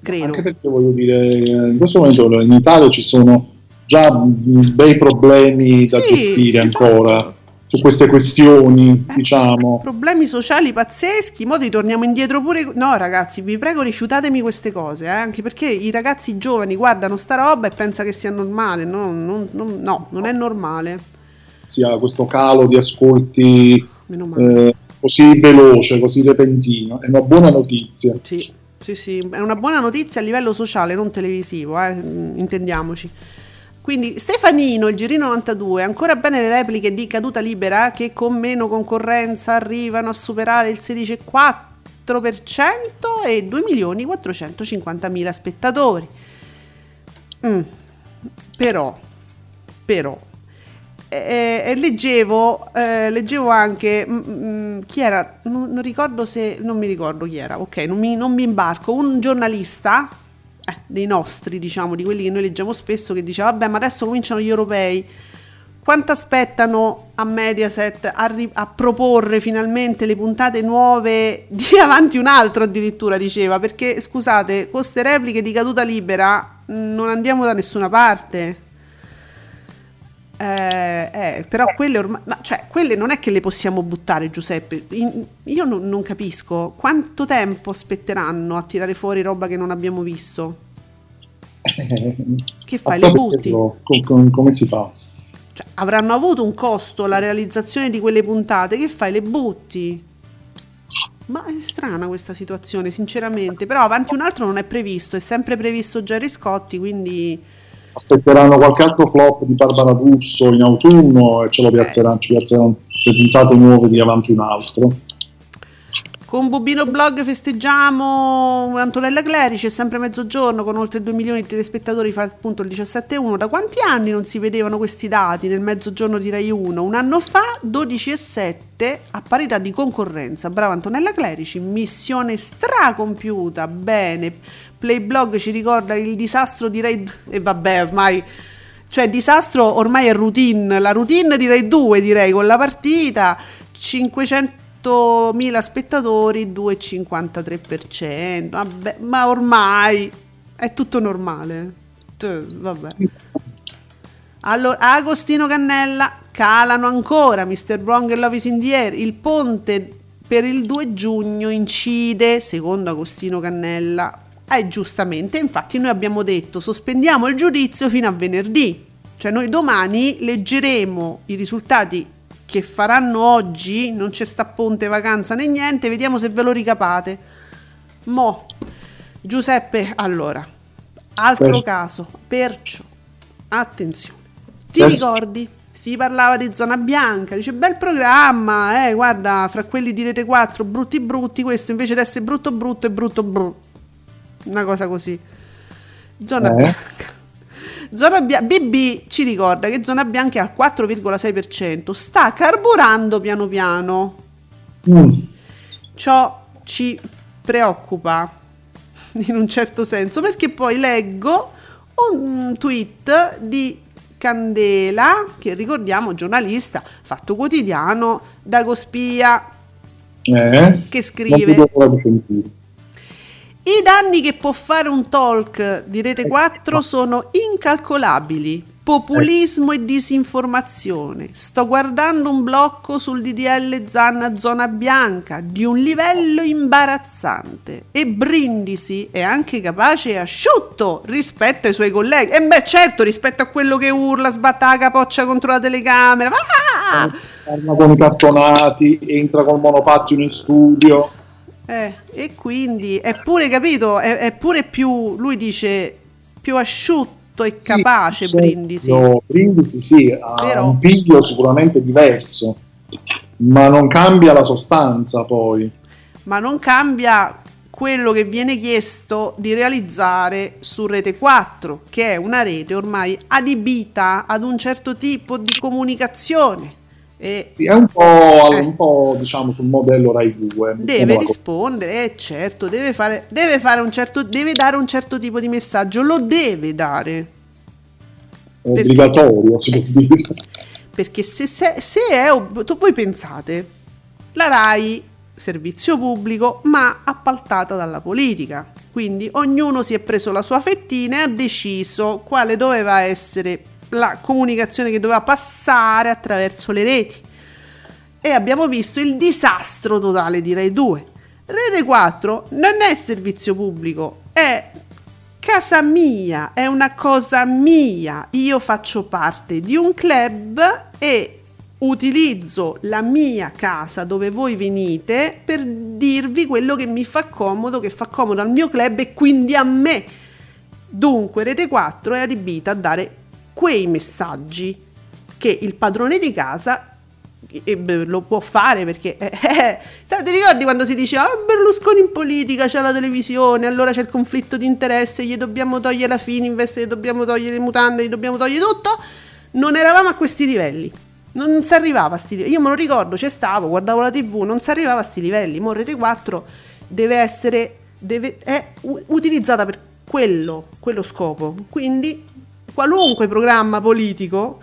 Credo. Anche perché voglio dire, in questo momento in Italia ci sono già bei problemi da Sì, gestire esatto. ancora su queste questioni, Eh, diciamo. Problemi sociali pazzeschi, mo ritorniamo indietro pure. No, ragazzi, vi prego, rifiutatemi queste cose, eh, anche perché i ragazzi giovani guardano sta roba e pensano che sia normale. No, non, non- no, non è normale. Sia questo calo di ascolti eh, così veloce, così repentino. È una buona notizia. Sì, sì, sì, è una buona notizia a livello sociale, non televisivo, eh, mm, intendiamoci. Quindi Stefanino, il Girino 92, ancora bene le repliche di caduta libera che con meno concorrenza arrivano a superare il 16,4% e 2.450.000 spettatori. Mm, Però, però, E, e leggevo, eh, leggevo anche mm, mm, chi era, non, non ricordo se, non mi ricordo chi era, ok, non mi, non mi imbarco, un giornalista eh, dei nostri, diciamo, di quelli che noi leggiamo spesso, che diceva, vabbè, ma adesso cominciano gli europei, quanto aspettano a Mediaset a, ri- a proporre finalmente le puntate nuove di avanti un altro addirittura? Diceva perché scusate con queste repliche di caduta libera mh, non andiamo da nessuna parte eh, eh, però quelle ormai ma cioè quelle non è che le possiamo buttare Giuseppe In- io non, non capisco quanto tempo aspetteranno a tirare fuori roba che non abbiamo visto che fai le butti com- com- come si fa? cioè, avranno avuto un costo la realizzazione di quelle puntate, che fai? Le butti? Ma è strana questa situazione, sinceramente. Però avanti un altro non è previsto, è sempre previsto Gerry Scotti, quindi Aspetteranno qualche altro flop di Barbara D'Urso in autunno e ce lo piazzeranno, ci piazzeranno le puntate nuove di avanti un altro. con Bubino Blog festeggiamo Antonella Clerici, è sempre mezzogiorno, con oltre 2 milioni di telespettatori, fa appunto il 17,1. Da quanti anni non si vedevano questi dati nel mezzogiorno di Rai 1? Un anno fa 12,7 a parità di concorrenza. Brava Antonella Clerici, missione stracompiuta, bene. Playblog ci ricorda il disastro di Rai e vabbè, ormai cioè disastro ormai è routine, la routine di Rai 2 direi con la partita 500.000 spettatori 2,53%. Vabbè, ma ormai è tutto normale. Vabbè. Allora, Agostino Cannella calano ancora Mr. Wrong e Love is in the air. Il ponte per il 2 giugno incide, secondo Agostino Cannella. Eh, giustamente, infatti noi abbiamo detto sospendiamo il giudizio fino a venerdì. Cioè noi domani leggeremo i risultati che faranno oggi, non c'è sta ponte vacanza né niente, vediamo se ve lo ricapate. Mo, Giuseppe, allora, altro Perciò. caso, perciò, attenzione, ti Adesso- ricordi? Si parlava di zona bianca, dice bel programma, eh, guarda, fra quelli di Rete 4, brutti brutti, questo invece di essere brutto brutto è brutto brutto. Una cosa così. Zona Eh? bianca. Zona Bia- BB ci ricorda che zona bianca è al 4,6%, sta carburando piano piano. Mm. Ciò ci preoccupa in un certo senso perché poi leggo un tweet di Candela, che ricordiamo giornalista, fatto quotidiano, da Gospia, Eh? che scrive... I danni che può fare un talk di Rete 4 sono incalcolabili. Populismo e disinformazione. Sto guardando un blocco sul DDL Zanna Zona Bianca di un livello imbarazzante. E Brindisi è anche capace e asciutto rispetto ai suoi colleghi. E beh, certo, rispetto a quello che urla, sbatta la capoccia contro la telecamera. Ah! Parla con i cartonati, entra col monopattino in studio. Eh, e quindi è pure capito, è, è pure più, lui dice, più asciutto e Sì, capace certo, Brindisi. Brindisi sì, ha Però- un piglio sicuramente diverso, ma non cambia la sostanza poi. ma non cambia quello che viene chiesto di realizzare su Rete 4, che è una rete ormai adibita ad un certo tipo di comunicazione e Sì, è un po', Eh. un po', diciamo sul modello Rai 2. deve rispondere, eh, certo, deve fare, deve fare un certo, deve dare un certo tipo di messaggio, lo deve dare. È obbligatorio, si può Eh, sì. Perché se, se- se è... tu- voi pensate, la RAI, servizio pubblico, ma appaltata dalla politica. Quindi ognuno si è preso la sua fettina e ha deciso quale doveva essere la comunicazione che doveva passare attraverso le reti. E abbiamo visto il disastro totale di Rai 2. Rete 4 non è servizio pubblico, è casa mia, è una cosa mia. Io faccio parte di un club e utilizzo la mia casa dove voi venite per dirvi quello che mi fa comodo, che fa comodo al mio club e quindi a me. Dunque Rete 4 è adibita a dare quei messaggi che il padrone di casa eh, lo può fare perché eh, eh, sai, ti ricordi quando si diceva "Ah, Berlusconi in politica c'è la televisione allora c'è il conflitto di interesse gli dobbiamo togliere la Fininvest gli dobbiamo togliere le mutande gli dobbiamo togliere tutto non eravamo a questi livelli. Non si arrivava a sti livelli. Io me lo ricordo, c'è stato, guardavo la TV, non si arrivava a sti livelli. Mo Rete 4 deve essere deve, è utilizzata per quello, quello scopo. Quindi qualunque programma politico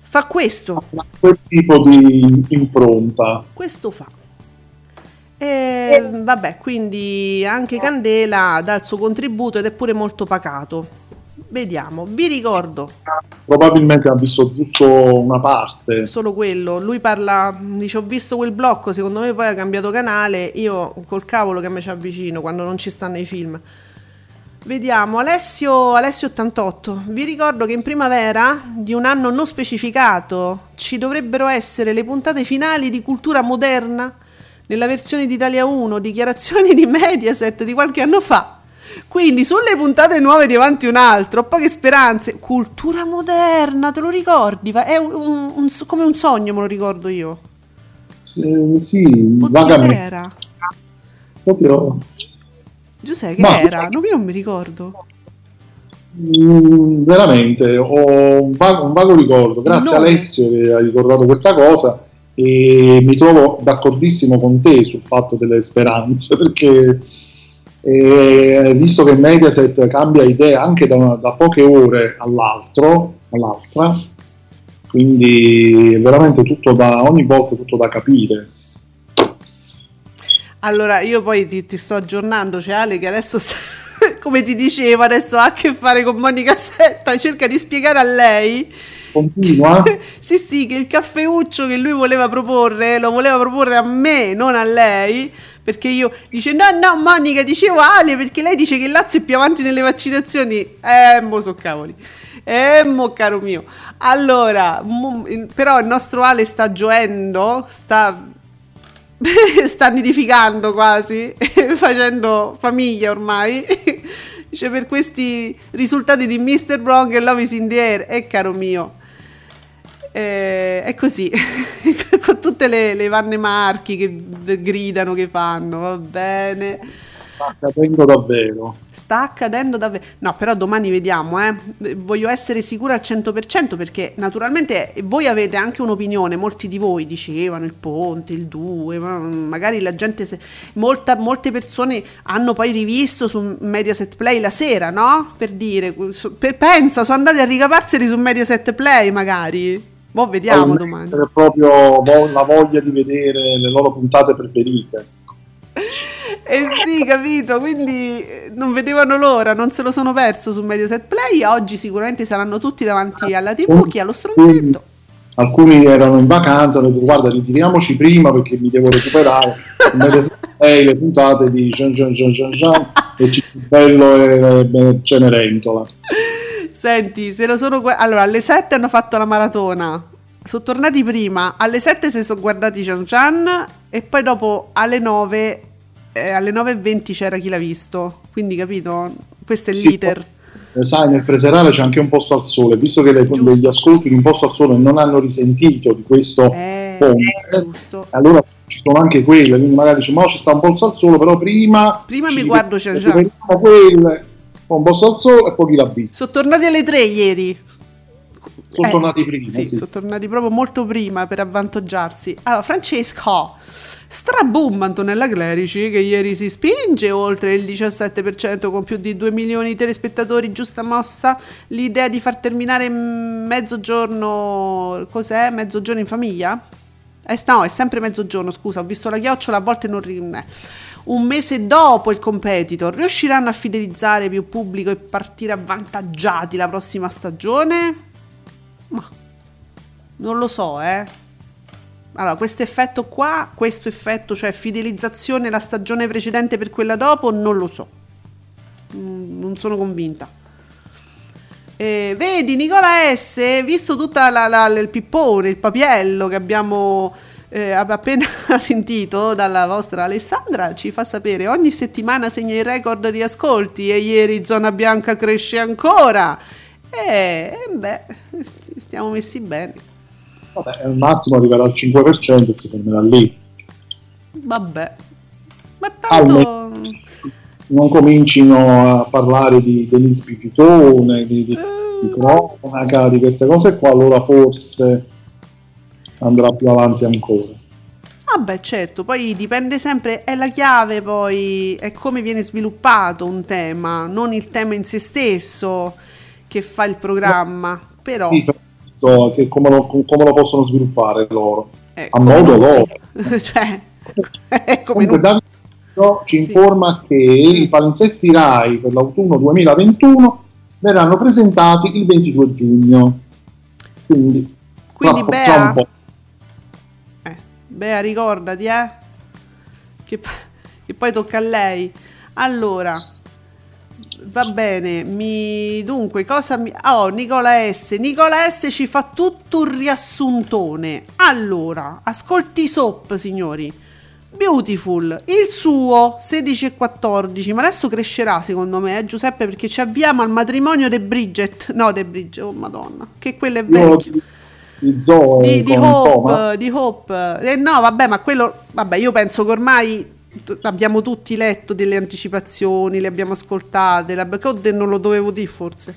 fa questo, Quel tipo di impronta. questo fa. E vabbè, quindi anche Candela dà il suo contributo ed è pure molto pacato. Vediamo, vi ricordo Probabilmente ha visto giusto una parte. solo quello. Lui parla, dice ho visto quel blocco, secondo me poi ha cambiato canale, io col cavolo che me ci avvicino quando non ci stanno i film. Vediamo, Alessio, Alessio 88, vi ricordo che in primavera di un anno non specificato ci dovrebbero essere le puntate finali di cultura moderna nella versione di Italia 1, dichiarazioni di Mediaset di qualche anno fa. Quindi sulle puntate nuove di Avanti un altro, ho poche speranze. Cultura moderna, te lo ricordi? È un- un- un- come un sogno, me lo ricordo io. Sì, sì, vagamente. Proprio Giuseppe, che Ma- era? No, io non mi ricordo. Mm, veramente ho un vago, un vago ricordo grazie Nome. Alessio che hai ricordato questa cosa e mi trovo d'accordissimo con te sul fatto delle speranze perché eh, visto che Mediaset cambia idea anche da, da poche ore all'altro all'altra quindi è veramente tutto da ogni volta tutto da capire Allora, io poi ti, ti sto aggiornando, c'è Ale che adesso, sta- come ti dicevo, adesso ha a che fare con Monica Setta, cerca di spiegare a lei, continua sì sì, che il caffeuccio che lui voleva proporre, lo voleva proporre a me, non a lei, perché io dice no no Monica, dicevo Ale, perché lei dice che il Lazio è più avanti nelle vaccinazioni, eh, mo so cavoli. Eh, mo caro mio. Allora, mo- però il nostro Ale sta gioendo, sta sta nidificando quasi, facendo famiglia ormai. Dice per questi risultati di Mr. Wrong e Love is in the air. E caro mio, eh, è così, con tutte le, le Vanne Marchi che gridano, che fanno, va bene. Sta accadendo davvero Sta accadendo davvero. No, però domani vediamo, eh. Voglio essere sicura al 100% perché naturalmente voi avete anche un'opinione, molti di voi dicevano il ponte, il 2, ma magari la gente se- molta- molte persone hanno poi rivisto su Mediaset Play la sera, no? Per dire, per- pensa, sono andati a ricaparseli su Mediaset Play magari. Boh, vediamo domani. È proprio la voglia di vedere le loro puntate preferite Eh sì, capito, quindi eh, non vedevano l'ora, non se lo sono perso su Mediaset Play, oggi sicuramente saranno tutti davanti alla TV, chi ha lo stronzetto. alcuni erano in vacanza hanno detto guarda ritiriamoci prima perché mi devo recuperare Invece lei le puntate di Gian Gian Gian Gian Gian e Cibbello e e Cenerentola Senti, se lo sono gu- allora alle 7 hanno fatto la maratona. Sono tornati prima, alle 7 si sono guardati Chan Chan e poi dopo alle 9 eh, alle 9.20 c'era chi l'ha visto. Quindi capito? Questo è Sì, l'iter. Eh, sai nel preserale c'è anche un posto al sole visto che le, gli ascolti di un posto al sole non hanno risentito di questo Eh, ponte giusto. allora ci sono anche quelle quindi magari dice ma ci sta un posto al sole però prima Prima mi guardo Chan. recuperiamo quelle un posto al sole e poi chi l'ha visto Sono tornati alle 3 ieri. sono Eh, tornati prima Sì, sì, sono tornati proprio molto prima per avvantaggiarsi. Allora, Francesco, straboom Antonella Clerici che ieri si spinge oltre il 17% con più di 2 milioni di telespettatori, giusta mossa. L'idea di far terminare mezzogiorno, cos'è? Mezzogiorno in famiglia? Eh, no, è sempre mezzogiorno, scusa, ho visto la chiocciola, a volte non... eh. Un mese dopo il competitor, riusciranno a fidelizzare più pubblico e partire avvantaggiati la prossima stagione? Ma non lo so, eh. Allora, questo effetto qua, questo effetto, cioè fidelizzazione la stagione precedente per quella dopo, non lo so. Mm, Non sono convinta. Eh, vedi, Nicola S, visto tutto il pippone, il papiello che abbiamo eh, appena sentito dalla vostra Alessandra, ci fa sapere ogni settimana segna il record di ascolti e ieri Zona Bianca cresce ancora. E eh, beh, st- stiamo messi bene. Vabbè, al massimo arriverà al 5% e si fermerà lì Vabbè. Ma tanto... non comincino a parlare di Denise Pipitone di, di- Eh, di cronaca, di queste cose qua, allora forse andrà più avanti ancora. Vabbè, certo, poi dipende sempre, è la chiave poi, è come viene sviluppato un tema, non il tema in se stesso che fa il programma, però... Sì, però, che come, lo, come lo possono sviluppare loro? eh, a modo loro. cioè, è come Comunque non- Davide ci Sì. informa che i palinsesti RAI per l'autunno 2021 verranno presentati il 22 giugno. Quindi, Quindi, tra- Bea- tra un po'. Eh, Bea, ricordati, eh? Che, che poi tocca a lei. Allora, va bene. Mi, dunque, cosa mi. Oh, Nicola S. Nicola S ci fa tutto un riassuntone. Allora, ascolti Sop, signori. Beautiful, il suo 16 e 14, ma adesso crescerà secondo me, eh, Giuseppe, perché ci avviamo al matrimonio de Bridget, no, de Bridget, oh madonna, che quello è Io vecchio di, di Zoe di, di Hope, di Hope. Eh, no, vabbè, ma quello, vabbè, io penso che ormai abbiamo tutti letto delle anticipazioni, le abbiamo ascoltate, la Code non lo dovevo dire forse.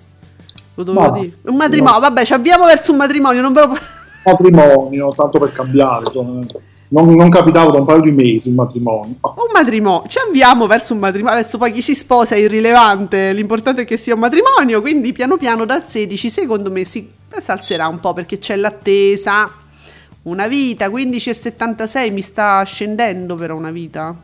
Lo dovevo No, dire. Un matrimonio, no. vabbè, ci avviamo verso un matrimonio, non ve lo matrimonio, tanto per cambiare. insomma. non, non capitava da un paio di mesi il matrimonio. un matrimonio, ci avviamo verso un matrimonio. Adesso poi chi si sposa è irrilevante, l'importante è che sia un matrimonio, quindi piano piano dal 16 secondo me si, si alzerà un po' perché c'è l'attesa. Una vita, 15,76 mi sta scendendo però una vita.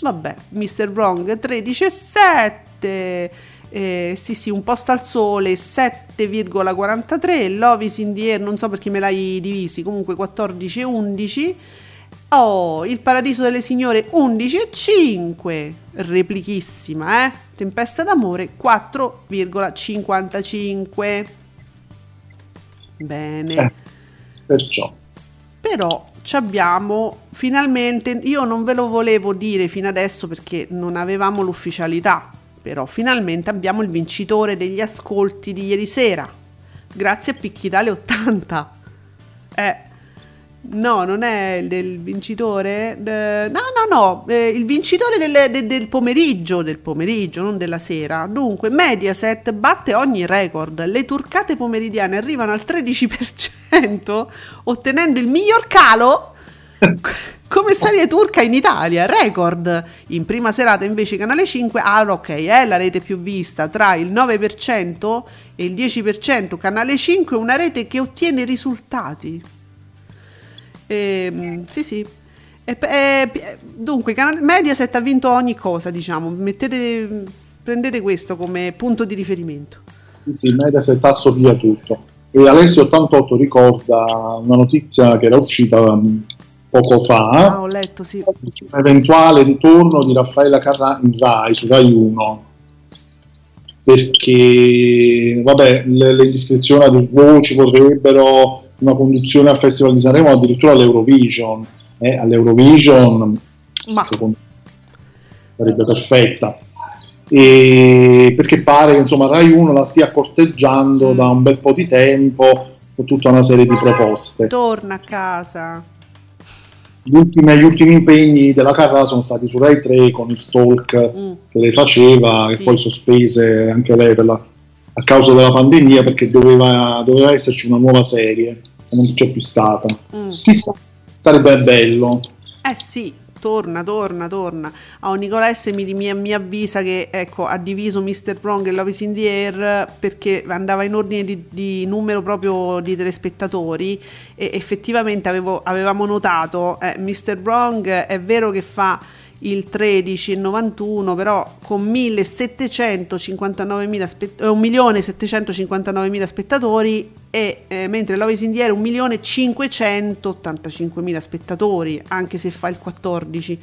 Vabbè, Mr. Wrong 13,7. Eh, sì, sì, un posto al sole 7,43. Love is in the air, non so perché me l'hai divisi. Comunque 14,11. Oh, il paradiso delle signore 11,5. Replichissima, eh? Tempesta d'amore 4,55. Bene. Eh. Perciò, Però ci abbiamo finalmente, io non ve lo volevo dire fino adesso perché non avevamo l'ufficialità, però finalmente abbiamo il vincitore degli ascolti di ieri sera, grazie a Picchitale 80. Eh, no, non è il del vincitore, eh, no, no, no, eh, il vincitore del, de- del pomeriggio, del pomeriggio, non della sera. Dunque, Mediaset batte ogni record, le turcate pomeridiane arrivano al 13%, ottenendo il miglior calo come serie turca in Italia, record. In prima serata invece Canale 5, ah ok, è la rete più vista, tra il 9% e il 10%, Canale 5 è una rete che ottiene risultati. Ehm, sì, sì. E pe- eh, eh, dunque, Mediaset ha vinto ogni cosa, diciamo. Mettete, prendete questo come punto di riferimento. sì, sì, Mediaset assopia tutto. E Alessio 88 ricorda una notizia che era uscita um, poco Ah, fa, ho letto, sì. un eventuale ritorno di Raffaella Carrà in Rai, su Rai 1, perché vabbè, le, le indiscrezioni di voci vorrebbero una conduzione al Festival di Sanremo, addirittura all'Eurovision. Eh, all'Eurovision, Ma secondo me, sarebbe perfetta. E perché pare che insomma Rai 1 la stia corteggiando Mm. da un bel po' di tempo su tutta una serie di proposte. torna a casa. Gli ultimi, gli ultimi impegni della Carrà sono stati su Rai 3 con il talk Mm. che lei faceva Sì. e poi sospese anche lei per la- a causa della pandemia perché doveva, doveva esserci una nuova serie non c'è più stata. Mm. Chissà, sarebbe bello. Eh sì, torna, torna, torna. Oh, Nicola S mi, mi- mi avvisa che ecco, ha diviso Mr. Prong e Love is in the Air perché andava in ordine di, di numero proprio di telespettatori e effettivamente avevo- avevamo notato, eh, Mr. Prong è vero che fa il 13,91 però con 1759.000 spe- eh, 1.759.000 spettatori e eh, mentre Love is in the Air 1.585.000 spettatori anche se fa il 14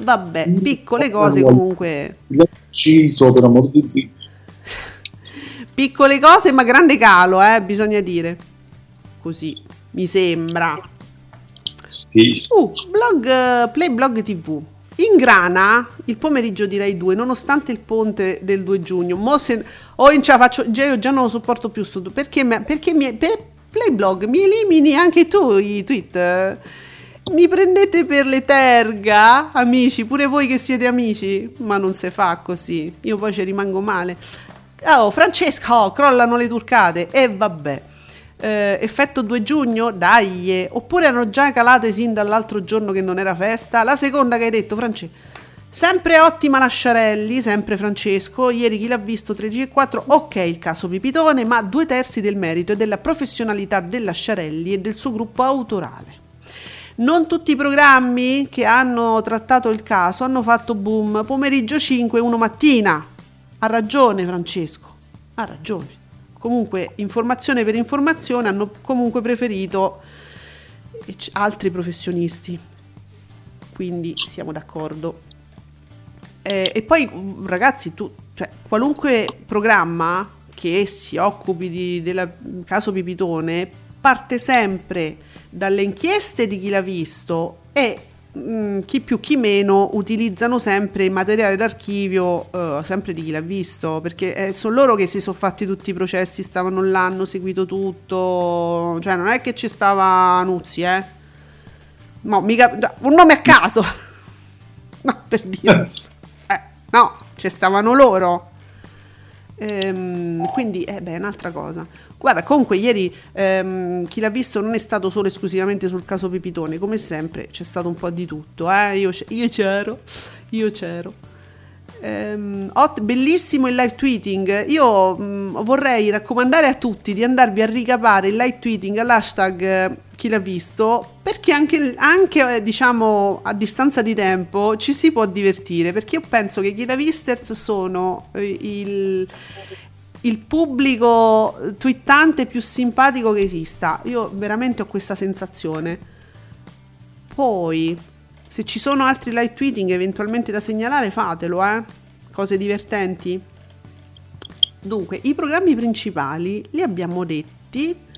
vabbè piccole cose comunque L'ho ucciso per amor di Dio. piccole cose ma grande calo eh, bisogna dire così mi sembra Sì. Uh, blog, eh, Play Blog TV. Ingrana il pomeriggio di Rai 2 nonostante il ponte del 2 giugno. Mo se, oh, in ce la faccio, già io già non lo sopporto più sto, perché, perché mi, per Playblog mi elimini anche tu i tweet. Mi prendete per le terga, amici, pure voi che siete amici, ma non si fa così. Io poi ci rimango male. Oh, Francesco, crollano le turcate. E vabbè. Eh, effetto 2 giugno? Dai. eh. Oppure hanno già calate sin dall'altro giorno che non era festa? La seconda che hai detto, Francesco. Sempre ottima Lasciarelli, sempre Francesco. Ieri chi l'ha visto 13 e 4. Ok, il caso Pipitone, ma due terzi del merito e della professionalità del Lasciarelli e del suo gruppo autorale. Non tutti i programmi che hanno trattato il caso hanno fatto boom. Pomeriggio 5, 1 mattina. Ha ragione Francesco, ha ragione. Comunque, informazione per informazione, hanno comunque preferito altri professionisti. Quindi siamo d'accordo. Eh, e poi, mm, ragazzi, tu, cioè, qualunque programma che si occupi di- del caso Pipitone parte sempre dalle inchieste di chi l'ha visto e mm, chi più chi meno utilizzano sempre il materiale d'archivio eh, sempre di chi l'ha visto perché eh, sono loro che si sono fatti tutti i processi stavano là hanno seguito tutto cioè non è che ci stava Nuzzi eh. No mica un nome a caso. No per dire eh, no ci stavano loro Ehm, quindi, eh, è un'altra cosa. Guarda, comunque, ieri ehm, chi l'ha visto non è stato solo esclusivamente sul caso Pipitone, come sempre c'è stato un po' di tutto. Eh? Io, io c'ero, io c'ero. Ehm, hot- bellissimo il live tweeting. Io mh, vorrei raccomandare a tutti di andarvi a ricapare il live tweeting all'hashtag chi l'ha visto, perché anche, anche, eh, diciamo a distanza di tempo ci si può divertire. Perché io penso che chi l'ha visters sono eh, il, il pubblico twittante più simpatico che esista. Io veramente ho questa sensazione. Poi, se ci sono altri live tweeting eventualmente da segnalare, fatelo, eh. Cose divertenti. Dunque, i programmi principali li abbiamo detti.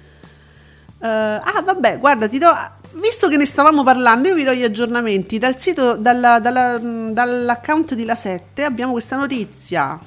Eh, ah, vabbè, guarda, ti do. Visto che ne stavamo parlando, io vi do gli aggiornamenti. Dal sito, dalla- dalla- mh, dall'account di La 7 abbiamo questa notizia.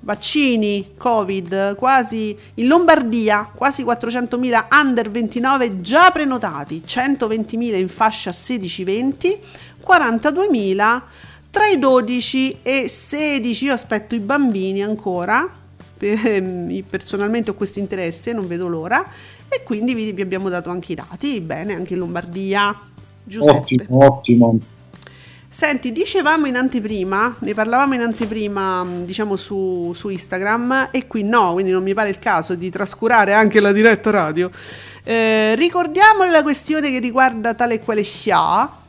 Vaccini, Covid, quasi in Lombardia, quasi 400.000 under 29 già prenotati, 120.000 in fascia 16-20, 42.000 tra i 12 e 16. Io aspetto i bambini ancora, Ehm, personalmente ho questo interesse, non vedo l'ora. E quindi vi, vi abbiamo dato anche i dati, bene, anche in Lombardia. Giuseppe. Ottimo, ottimo. Senti, dicevamo in anteprima, ne parlavamo in anteprima, diciamo su, su Instagram, e qui no, quindi non mi pare il caso di trascurare anche la diretta radio. Eh, ricordiamo la questione che riguarda tale e quale Scia.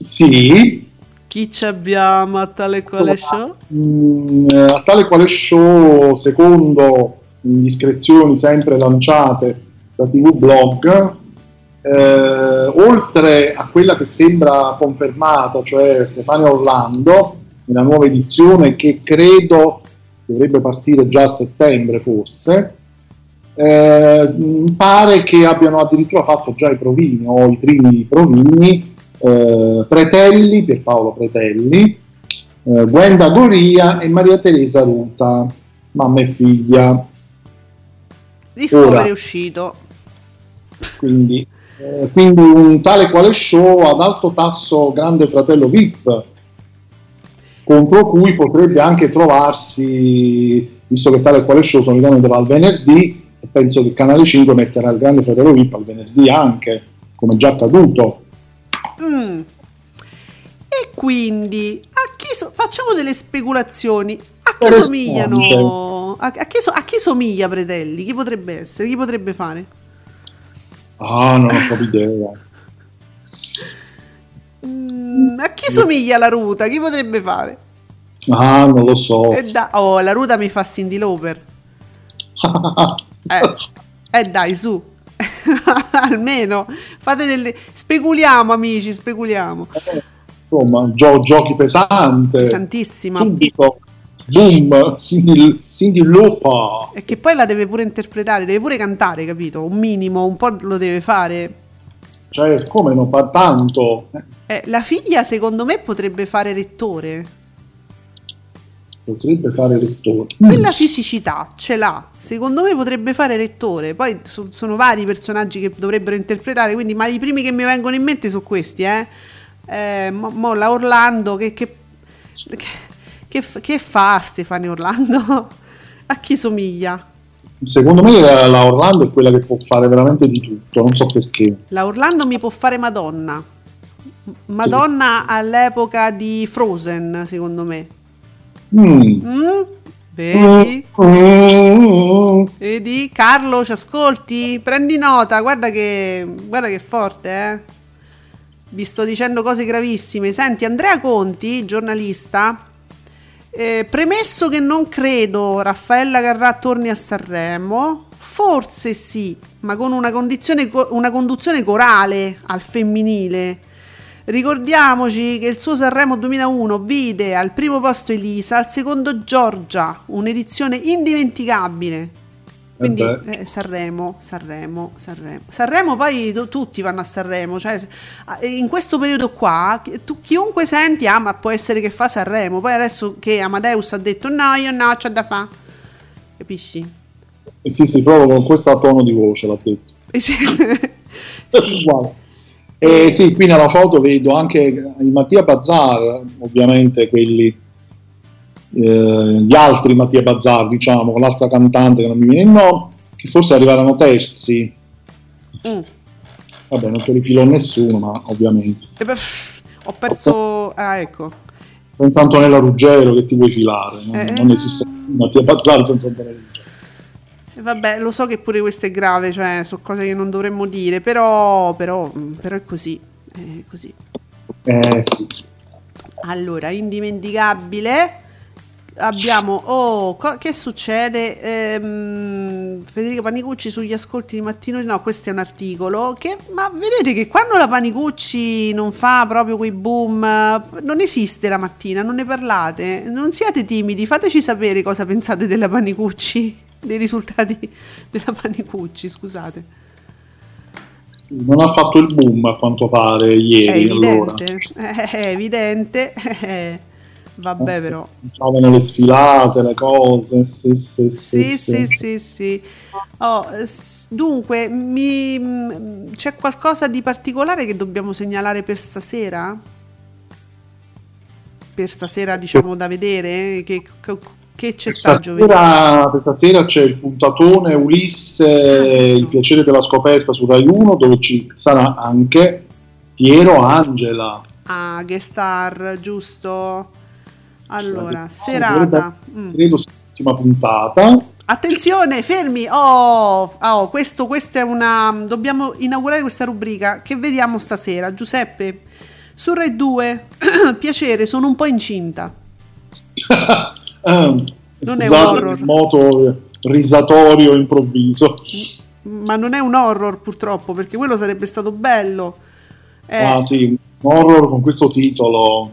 Sì, Chi ci abbiamo a tale e quale show? Mm, a tale quale show, secondo indiscrezioni sempre lanciate da TV Blog, eh, oltre a quella che sembra confermata, cioè Stefania Orlando, nella nuova edizione che credo dovrebbe partire già a settembre forse, eh, pare che abbiano addirittura fatto già i provini o i primi provini eh, Pretelli, Pierpaolo Pretelli, eh, Gwenda Goria e Maria Teresa Ruta, mamma e figlia. Discovery ora. è uscito. Quindi, eh, quindi un tale quale show ad alto tasso grande fratello VIP, contro cui potrebbe anche trovarsi, visto che tale quale show solitamente va al venerdì, penso che il Canale 5 metterà il grande fratello VIP al venerdì anche, come già accaduto. Mm. E quindi a chi so- facciamo delle speculazioni. A chi somigliano? A, a chi so- a chi somiglia Pretelli? Chi potrebbe essere? Chi potrebbe fare? Ah, non ho proprio idea. Mm, a chi somiglia la ruta? Chi potrebbe fare? Ah, non lo so. Eh, da- oh, la ruta mi fa Cindy Lauper. Eh, eh dai, su. Almeno fate delle. Speculiamo, amici, speculiamo. Insomma, gio- giochi pesante. Pesantissima. Subito. Boom, Cindy, Cindy. E che poi la deve pure interpretare, deve pure cantare, capito? Un minimo, un po' lo deve fare. Cioè, come non fa tanto? Eh, la figlia, secondo me, potrebbe fare rettore. Potrebbe fare lettore. Quella fisicità ce l'ha. Secondo me potrebbe fare rettore. Poi so- sono vari i personaggi che dovrebbero interpretare, quindi, ma i primi che mi vengono in mente sono questi, eh. Eh, mo, mo la Orlando, che, che, che, che che fa Stefania Orlando? A chi somiglia? Secondo me la, la Orlando è quella che può fare veramente di tutto, non so perché. La Orlando mi può fare Madonna. Madonna all'epoca di Frozen, secondo me. Mm. Mm? Vedi? Mm. Vedi? Carlo, ci ascolti? Prendi nota, guarda che, guarda che forte, eh? Vi sto dicendo cose gravissime. Senti, Andrea Conti, giornalista, eh, premesso che non credo Raffaella Carrà torni a Sanremo, forse sì, ma con una, una conduzione corale al femminile. Ricordiamoci che il suo Sanremo 2001 vide al primo posto Elisa, al secondo Giorgia, un'edizione indimenticabile. Quindi Eh beh. eh, Sanremo, Sanremo, Sanremo. Sanremo poi tu- tutti vanno a Sanremo, cioè ah, in questo periodo qua tu, chiunque senti, ah ma può essere che fa Sanremo, poi adesso che Amadeus ha detto no, io no, c'ho da fa. Capisci? Eh sì, sì, proprio con questo tono di voce l'ha detto. Eh sì. E sì, qui nella foto vedo anche i Mattia Bazzar, ovviamente quelli, eh, gli altri Mattia Bazzar, diciamo, con l'altra cantante che non mi viene il nome, che forse arrivarono terzi. Mm. Vabbè, non te li filo nessuno, ma ovviamente. E beh, ho perso... Ah, ecco. Senza Antonella Ruggero che ti vuoi filare, non, Eh. non esiste Mattia Bazzar senza Antonella Ruggero. E vabbè, lo so che pure questo è grave, cioè sono cose che non dovremmo dire, però, però, però è così. È così. Eh sì. Allora, indimenticabile. Abbiamo, oh, co- che succede? Ehm, Federica Panicucci sugli ascolti di mattino, no, questo è un articolo. Che, ma vedete che quando la Panicucci non fa proprio quei boom, eh, non esiste la mattina, non ne parlate, non siate timidi, fateci sapere cosa pensate della Panicucci, dei risultati della Panicucci, scusate. Non ha fatto il boom a quanto pare È ieri. allora. evidente, è evidente. Vabbè, Eh, però. Facevano le sfilate, le cose. Sì, sì, sì. Sì, sì, sì. Oh, dunque, mi- c'è qualcosa di particolare che dobbiamo segnalare per stasera? Per stasera, diciamo, da vedere? Che, che- che c'è sta giovedì? Per stasera c'è il puntatone Ulisse, Ah, il piacere della scoperta su Rai 1, dove ci sarà anche Piero Angela. Ah, guest star, giusto? Allora, serata. Mm. Credo sia l'ultima puntata. Attenzione, fermi! Oh, oh, questo, questa è una. Dobbiamo inaugurare questa rubrica. Che vediamo stasera, Giuseppe? Su Rai 2, piacere, sono un po' incinta. Eh, Non è Scusate un horror. il moto risatorio improvviso. Ma non è un horror, purtroppo, perché quello sarebbe stato bello. Eh, Ah sì, un horror con questo titolo.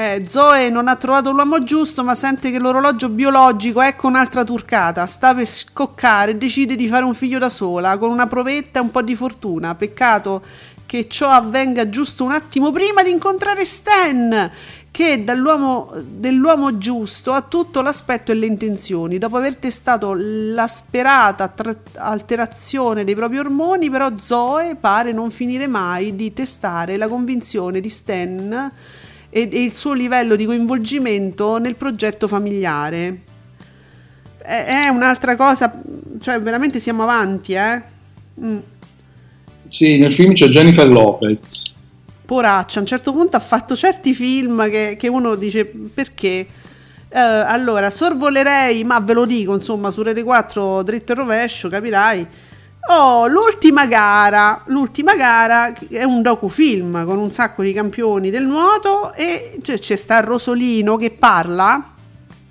Eh, Zoe non ha trovato l'uomo giusto, ma sente che l'orologio biologico, ecco un'altra turcata, sta per scoccare e decide di fare un figlio da sola, con una provetta e un po' di fortuna. Peccato che ciò avvenga giusto un attimo prima di incontrare Stan, che dall'uomo, dell'uomo giusto ha tutto l'aspetto e le intenzioni. Dopo aver testato la sperata tra- alterazione dei propri ormoni, però Zoe pare non finire mai di testare la convinzione di Stan e, e il suo livello di coinvolgimento nel progetto familiare. È, è un'altra cosa, cioè veramente siamo avanti, eh? Mm. Sì, nel film c'è Jennifer Lopez. Poraccia, a un certo punto ha fatto certi film che, che uno dice perché. Eh, allora, sorvolerei, ma ve lo dico, insomma, su Rete 4 dritto e rovescio, capirai. Oh, l'ultima gara, l'ultima gara è un docufilm con un sacco di campioni del nuoto e cioè, c'è sta Rosolino che parla,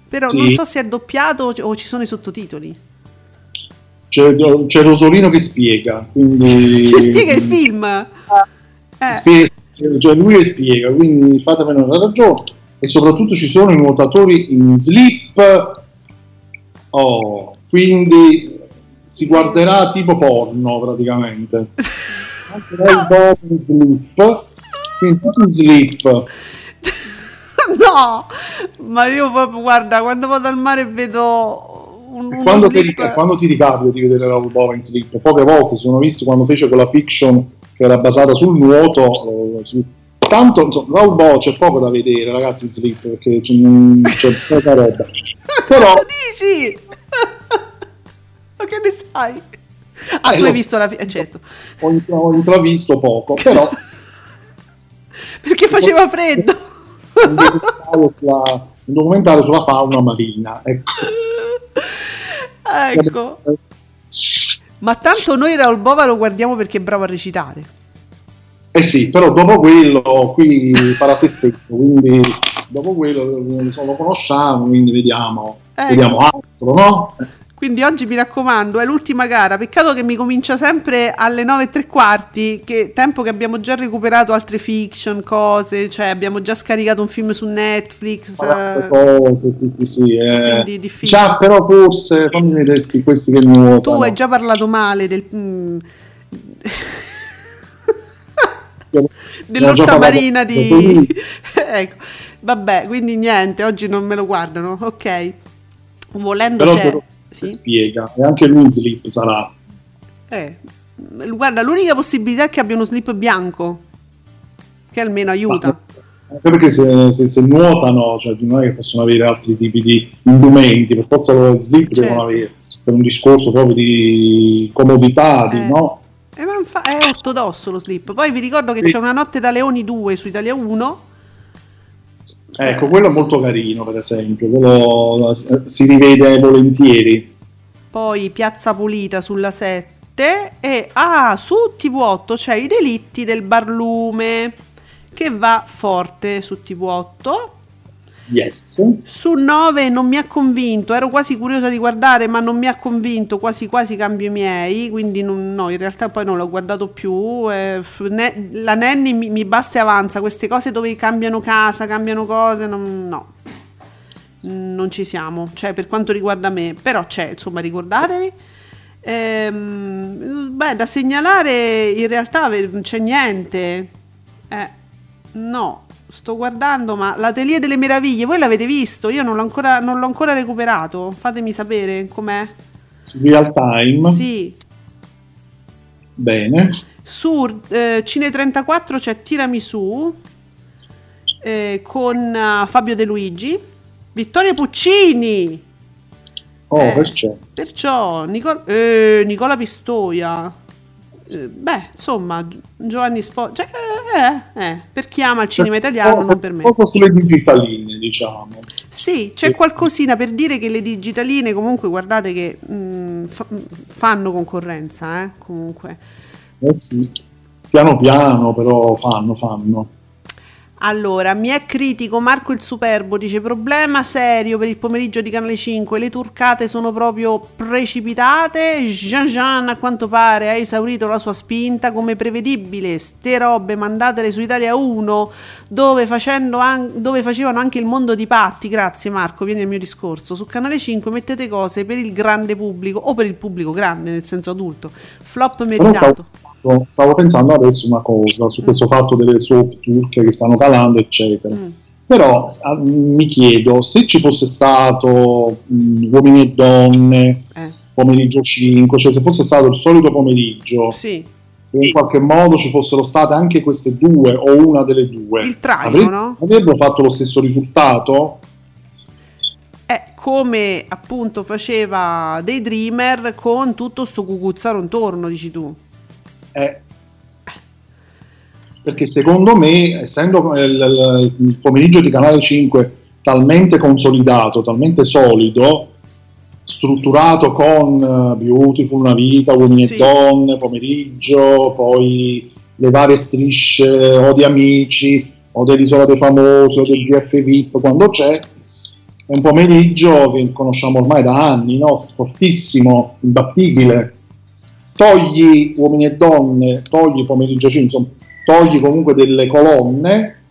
però Sì. non so se è doppiato o- ci sono i sottotitoli. C'è, c'è Rosolino che spiega, quindi... Ci spiega il film. Eh. Spiega- cioè lui che spiega, quindi fatemene una ragione. E soprattutto ci sono i nuotatori in slip. Oh, quindi si guarderà tipo porno praticamente. Anche lei slip. Quindi slip. no, ma io proprio guarda, quando vado al mare vedo un, quando, ti, quando ti ricapita di vedere Raul Bova in slip? Poche volte sono visti quando fece quella fiction che era basata sul nuoto. eh, su- Tanto insomma, Raul Bova c'è poco da vedere, ragazzi, in slip perché c'è, c'è poca roba. Però Cosa dici? Ma che ne sai? Ah, Eh, tu hai visto la fine? certo. Ho, ho intravisto poco, però Perché faceva freddo. un documentario sulla, un documentario sulla fauna marina. Ecco. ecco. Ma tanto noi Raul Bova lo guardiamo perché è bravo a recitare. Eh sì, però dopo quello qui farà se stesso, quindi dopo quello eh, lo conosciamo, quindi vediamo, Ecco. vediamo altro, no? Quindi oggi mi raccomando, è l'ultima gara. Peccato che mi comincia sempre alle 9 e tre quarti, che tempo che abbiamo già recuperato altre fiction, cose, cioè abbiamo già scaricato un film su Netflix. Altre eh, cose, sì, sì, sì. eh. Già, però forse, fammi vedere sti- questi che nuotano. tu hai già parlato male del... mm, dell'orsa marina di... ecco, vabbè, quindi niente, oggi non me lo guardano, ok. Volendo Però c'è... lo Sì? spiega, e anche lui slip sarà. Eh, guarda, l'unica possibilità è che abbia uno slip bianco, che almeno aiuta. Anche perché se, se- se nuotano, cioè non è che possono avere altri tipi di indumenti, per forza lo slip Certo. devono avere, per un discorso proprio di comodità, di, Eh. no? Eh, ma infa- è ortodosso lo slip. Poi vi ricordo che Sì. c'è una notte da Leoni 2 su Italia 1. Ecco, quello è molto carino, per esempio, quello eh, si rivede volentieri. Poi Piazza Pulita sulla 7 e ah, su TV8 c'è i delitti del barlume che va forte su TV8. Yes. Su 9 non mi ha convinto, ero quasi curiosa di guardare, ma non mi ha convinto, quasi quasi cambio i miei, quindi non- no, in realtà poi non l'ho guardato più. eh, ne- la Nanny mi, mi basta e avanza, queste cose dove cambiano casa, cambiano cose, non, no, non ci siamo, cioè per quanto riguarda me, però c'è, insomma, ricordatevi. Ehm, beh, da segnalare in realtà c'è niente. Eh, no, sto guardando, ma l'Atelier delle Meraviglie, voi l'avete visto? Io non l'ho ancora, non l'ho ancora recuperato. Fatemi sapere com'è. Su real time. Sì, Bene. su eh, Cine 34 c'è Tiramisù eh, con eh, Fabio De Luigi, Vittoria Puccini. Oh, Eh. perciò. Perciò Nicol- eh, Nicola Pistoia. Eh, beh, insomma, Gi- Giovanni Spo... Cioè, eh, eh, per chi ama il cinema italiano, Cosa- non per me. Cosa sulle digitaline, diciamo. Sì, c'è qualcosina per dire che le digitaline comunque guardate che mm, fa- fanno concorrenza, eh, comunque. Eh sì. Piano piano, però fanno, fanno. Allora, mi è critico Marco il Superbo, dice problema serio per il pomeriggio di Canale 5, le turcate sono proprio precipitate, Jean Jean a quanto pare ha esaurito la sua spinta come prevedibile, ste robe mandatele su Italia 1 dove, an- dove facevano anche il mondo di patti, grazie Marco, viene il mio discorso, su Canale 5 mettete cose per il grande pubblico o per il pubblico grande nel senso adulto, flop meritato. Stavo, stavo pensando adesso una cosa su questo fatto delle soap turche che stanno calando, eccetera. Mm. Però ah, mi chiedo se ci fosse stato mh, uomini e donne, Eh, pomeriggio 5, cioè se fosse stato il solito pomeriggio sì, e in qualche modo ci fossero state anche queste due o una delle due, il traino, avre- no? avrebbero fatto lo stesso risultato? È come appunto faceva dei Dreamer con tutto sto cucuzzaro intorno, dici tu. Eh, perché secondo me, essendo il, il- il pomeriggio di Canale 5 talmente consolidato, talmente solido, strutturato con eh, Beautiful, Una vita, Uomini Sì. e donne, pomeriggio, poi le varie strisce o di Amici o dell'Isola dei Famosi o del GF VIP quando c'è, è un pomeriggio che conosciamo ormai da anni, no? fortissimo, imbattibile. Togli uomini e donne, togli pomeriggio 5, insomma, togli comunque delle colonne,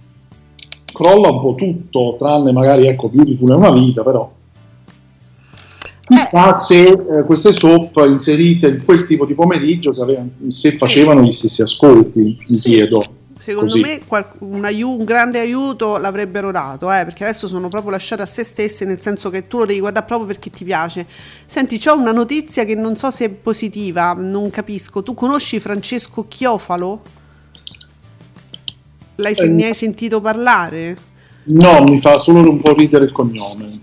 crolla un po' tutto, tranne magari ecco Beautiful è una vita, però. Chissà se eh, queste soap inserite in quel tipo di pomeriggio, se, avevano- se facevano gli stessi ascolti, mi chiedo. Secondo Così. me qual- un, aiu- un grande aiuto l'avrebbero dato, eh, perché adesso sono proprio lasciate a se stesse, nel senso che tu lo devi guardare proprio perché ti piace. Senti, ho una notizia che non so se è positiva, non capisco. Tu conosci Francesco Chiofalo? L'hai Eh, ne hai sentito parlare? No, mi fa solo un po' ridere il cognome.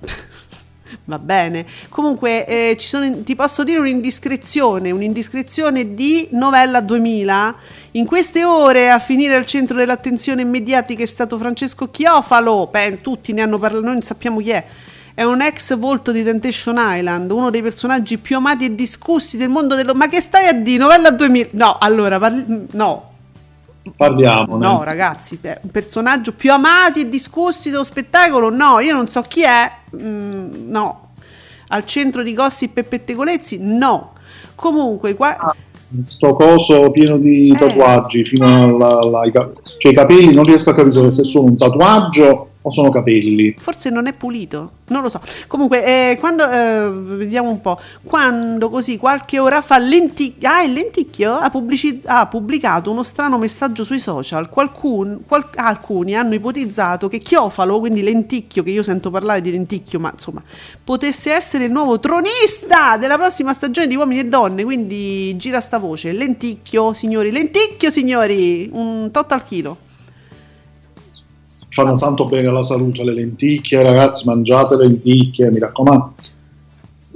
Va bene. Comunque, eh, ci sono, ti posso dire un'indiscrezione, un'indiscrezione di Novella 2000. In queste ore a finire al centro dell'attenzione mediatica è stato Francesco Chiofalo. Beh, tutti ne hanno parlato, noi non sappiamo chi è. È un ex volto di Temptation Island, uno dei personaggi più amati e discussi del mondo dello... Ma che stai a dire? Novella 2000? No, allora, parli... no, Parliamo. No, ragazzi, beh, un personaggio più amati e discussi dello spettacolo? No, io non so chi è. Mm, no. Al centro di gossip e pettegolezzi? No. Comunque, qua... Ah, sto coso pieno di Eh. tatuaggi fino alla, alla- ai ca- cioè i capelli non riesco a capire se sono un tatuaggio o sono capelli Forse non è pulito, non lo so. Comunque, eh, quando eh, vediamo un po', quando così qualche ora fa Lenti- ah, il Lenticchio ha, pubblici- ha pubblicato uno strano messaggio sui social. Qualcun- qual- alcuni hanno ipotizzato che Chiofalo, quindi Lenticchio, che io sento parlare di Lenticchio, ma insomma, potesse essere il nuovo tronista della prossima stagione di Uomini e Donne. Quindi gira sta voce: Lenticchio, signori, Lenticchio, signori, un tot al chilo. Fanno tanto bene alla salute le lenticchie ragazzi mangiate lenticchie mi raccomando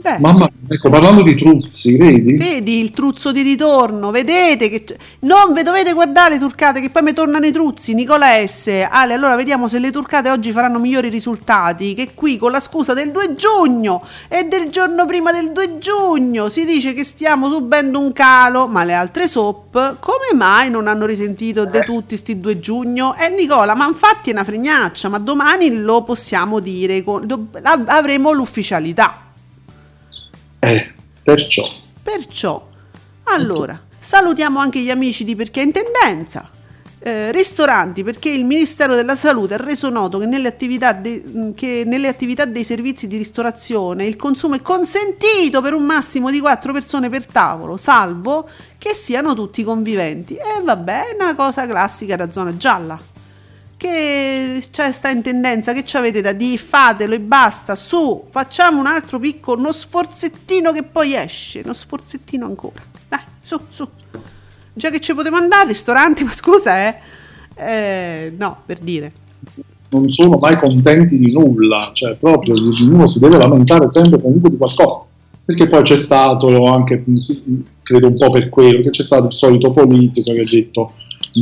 Beh. mamma ecco parlando di truzzi vedi Vedi il truzzo di ritorno, vedete che non ve dovete guardare le turcate che poi mi tornano i truzzi. Nicola S. Ale, allora vediamo se le turcate oggi faranno migliori risultati. Che qui con la scusa del 2 giugno e del giorno prima del 2 giugno si dice che stiamo subendo un calo, ma le altre soap come mai non hanno risentito di tutti sti 2 giugno? Eh Nicola, ma infatti è una fregnaccia, ma domani lo possiamo dire, con- avremo l'ufficialità. Eh, perciò Perciò, allora, salutiamo anche gli amici di Perché in Tendenza. Eh, ristoranti, perché il Ministero della Salute ha reso noto che nelle, attività de- che nelle attività dei servizi di ristorazione il consumo è consentito per un massimo di 4 persone per tavolo, salvo che siano tutti conviventi. E vabbè, è una cosa classica da zona gialla che cioè, sta in tendenza, che ci avete da dire, fatelo e basta, su, facciamo un altro piccolo, uno sforzettino che poi esce, uno sforzettino ancora, dai, su, su, già che ci potevamo andare al ristorante, ma scusa, eh, eh no, per dire, non sono mai contenti di nulla. Cioè proprio uno si deve lamentare sempre comunque di qualcosa. Perché poi c'è stato anche credo un po' per quello che c'è stato il solito politico che ha detto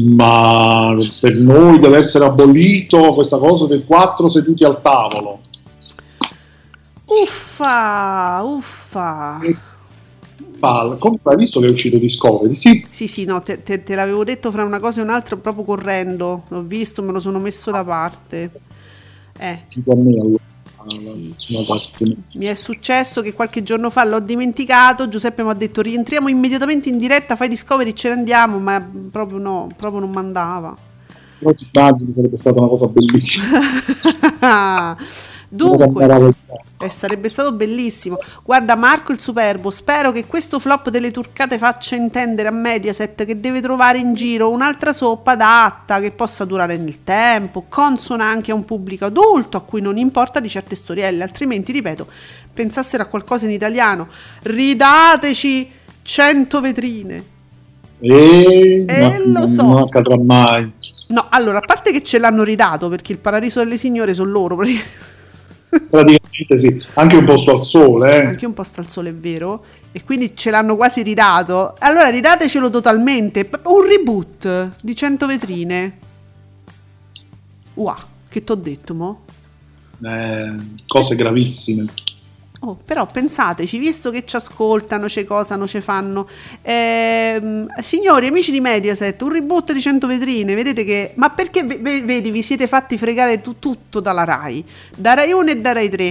ma per noi deve essere abolito questa cosa dei quattro seduti al tavolo. Uffa, uffa, comunque hai visto che è uscito Discovery? Sì. Sì sì, no, te, te- te l'avevo detto fra una cosa e un'altra proprio correndo, l'ho visto, me lo sono messo da parte, eh, uscito a me allora Sì. Mi è successo che qualche giorno fa l'ho dimenticato. Giuseppe mi ha detto rientriamo immediatamente in diretta, fai discovery e ce ne andiamo, ma proprio no, proprio non mandava. però ti immagini sarebbe stata una cosa bellissima Dunque, eh, sarebbe stato bellissimo. Guarda, Marco il Superbo, spero che questo flop delle turcate faccia intendere a Mediaset che deve trovare in giro un'altra soppa adatta che possa durare nel tempo, consona anche a un pubblico adulto a cui non importa di certe storielle, altrimenti, ripeto, pensassero a qualcosa in italiano. Ridateci 100 vetrine. e Eh, ma- lo so. non accadrà mai No, allora, a parte che ce l'hanno ridato perché il paradiso delle signore sono loro, praticamente sì anche un posto al sole eh. anche un po' sta al sole, è vero, e quindi ce l'hanno quasi ridato. Allora ridatecelo totalmente, un reboot di 100 vetrine. Wow, che t'ho detto, mo? Eh, cose gravissime Oh, però pensateci, visto che ci ascoltano, ci cosano, ci fanno. Ehm, signori, amici di Mediaset, un reboot di 100 vetrine, vedete che... Ma perché, ve- ve- vedi, vi siete fatti fregare tu- tutto dalla RAI, da RAI 1 e da RAI 3.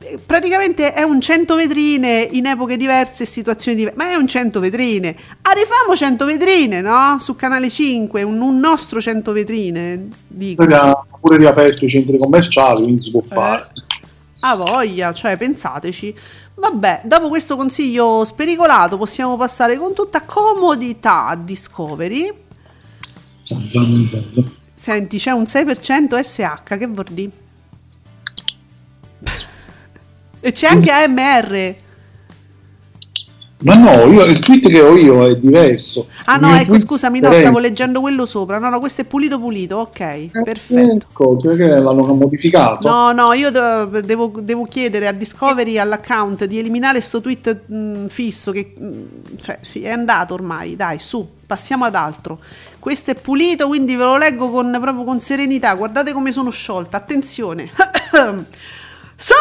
Eh, Praticamente è un 100 vetrine in epoche diverse e situazioni diverse, ma è un 100 vetrine. Rifamo 100 vetrine, no? Su Canale 5, un, un nostro 100 vetrine, dico. Hanno pure riaperto i centri commerciali quindi si può fare Ha voglia, cioè pensateci. Vabbè, dopo questo consiglio spericolato possiamo passare con tutta comodità a Discovery. Zan, zan, zan. Senti, c'è un 6% SH, che vuol dire? e c'è anche AMR. Ma no, io, il tweet che ho io è diverso. Ah no, ecco, scusami, no, stavo leggendo quello sopra. No, no, questo è pulito pulito, ok, Eh, perfetto. Ecco, cioè che l'hanno modificato. No, no, io de- devo, devo chiedere a Discovery, all'account, di eliminare sto tweet mh, fisso che, mh, cioè, sì, è andato ormai, dai, su, passiamo ad altro. Questo è pulito, quindi ve lo leggo con, proprio con serenità. Guardate come sono sciolta, attenzione. Su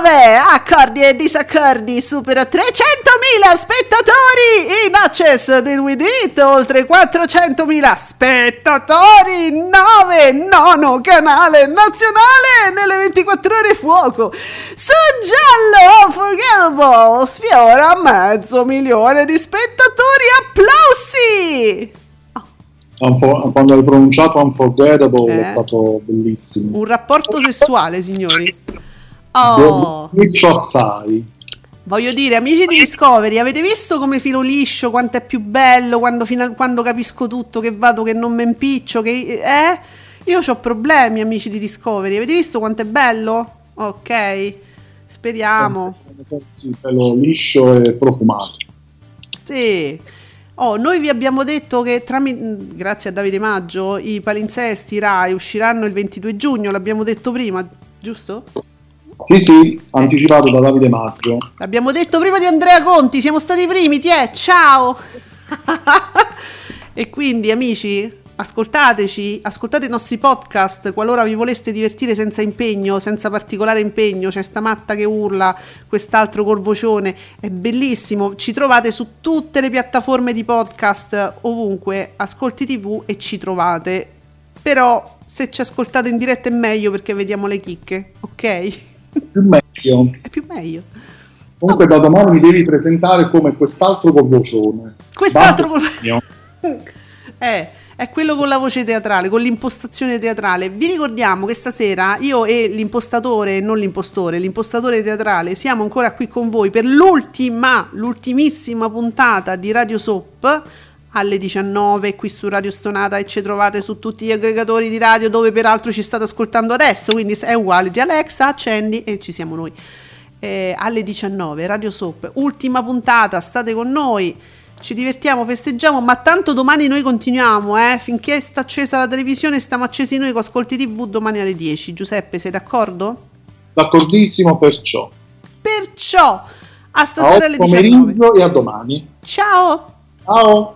9 accordi e disaccordi supera 300.000 spettatori! In access del Widit oltre 400.000 spettatori! 9 nono canale nazionale nelle 24 ore fuoco! Su giallo unforgettable sfiora mezzo milione di spettatori! Applausi! Unfo- quando hai pronunciato Unforgettable Eh. è stato bellissimo. un rapporto sessuale signori oh Io assai. Voglio dire, amici di Discovery, avete visto come filo liscio, quanto è più bello quando, fino- quando capisco tutto, che vado, che non mi impiccio, che... Eh? Io ho problemi, amici di Discovery. Avete visto quanto è bello? Ok, speriamo. Sì, pelo liscio e profumato. Sì. Oh, noi vi abbiamo detto che tramite, grazie a Davide Maggio, i palinsesti Rai usciranno il 22 giugno, l'abbiamo detto prima, giusto? Sì, sì, anticipato da Davide Maggio. L'abbiamo detto prima di Andrea Conti, siamo stati i primi, ti è, ciao! e quindi amici, ascoltateci, ascoltate i nostri podcast qualora vi voleste divertire senza impegno, senza particolare impegno, c'è sta matta che urla, quest'altro col vocione, è bellissimo, ci trovate su tutte le piattaforme di podcast, ovunque, ascolti tv e ci trovate. Però se ci ascoltate in diretta è meglio perché vediamo le chicche, ok? Più meglio. È più meglio. Comunque da domani mi devi presentare come quest'altro con vocione. Quest'altro col- mio. Eh, è quello con la voce teatrale, con l'impostazione teatrale. Vi ricordiamo che stasera io e l'impostatore, non l'impostore, l'impostatore teatrale, siamo ancora qui con voi per l'ultima, l'ultimissima puntata di Radio Soap alle 19 qui su Radio Stonata e ci trovate su tutti gli aggregatori di radio dove peraltro ci state ascoltando adesso, quindi è uguale di Alexa, accendi e ci siamo noi. Eh, alle 19 Radio Soap, ultima puntata, state con noi. Ci divertiamo, festeggiamo, ma tanto domani noi continuiamo, eh? Finché sta accesa la televisione, stiamo accesi noi con Ascolti TV domani alle 10. Giuseppe, sei d'accordo? D'accordissimo perciò. Perciò, a A stasera alle 19. pomeriggio e a domani. Ciao! Ciao!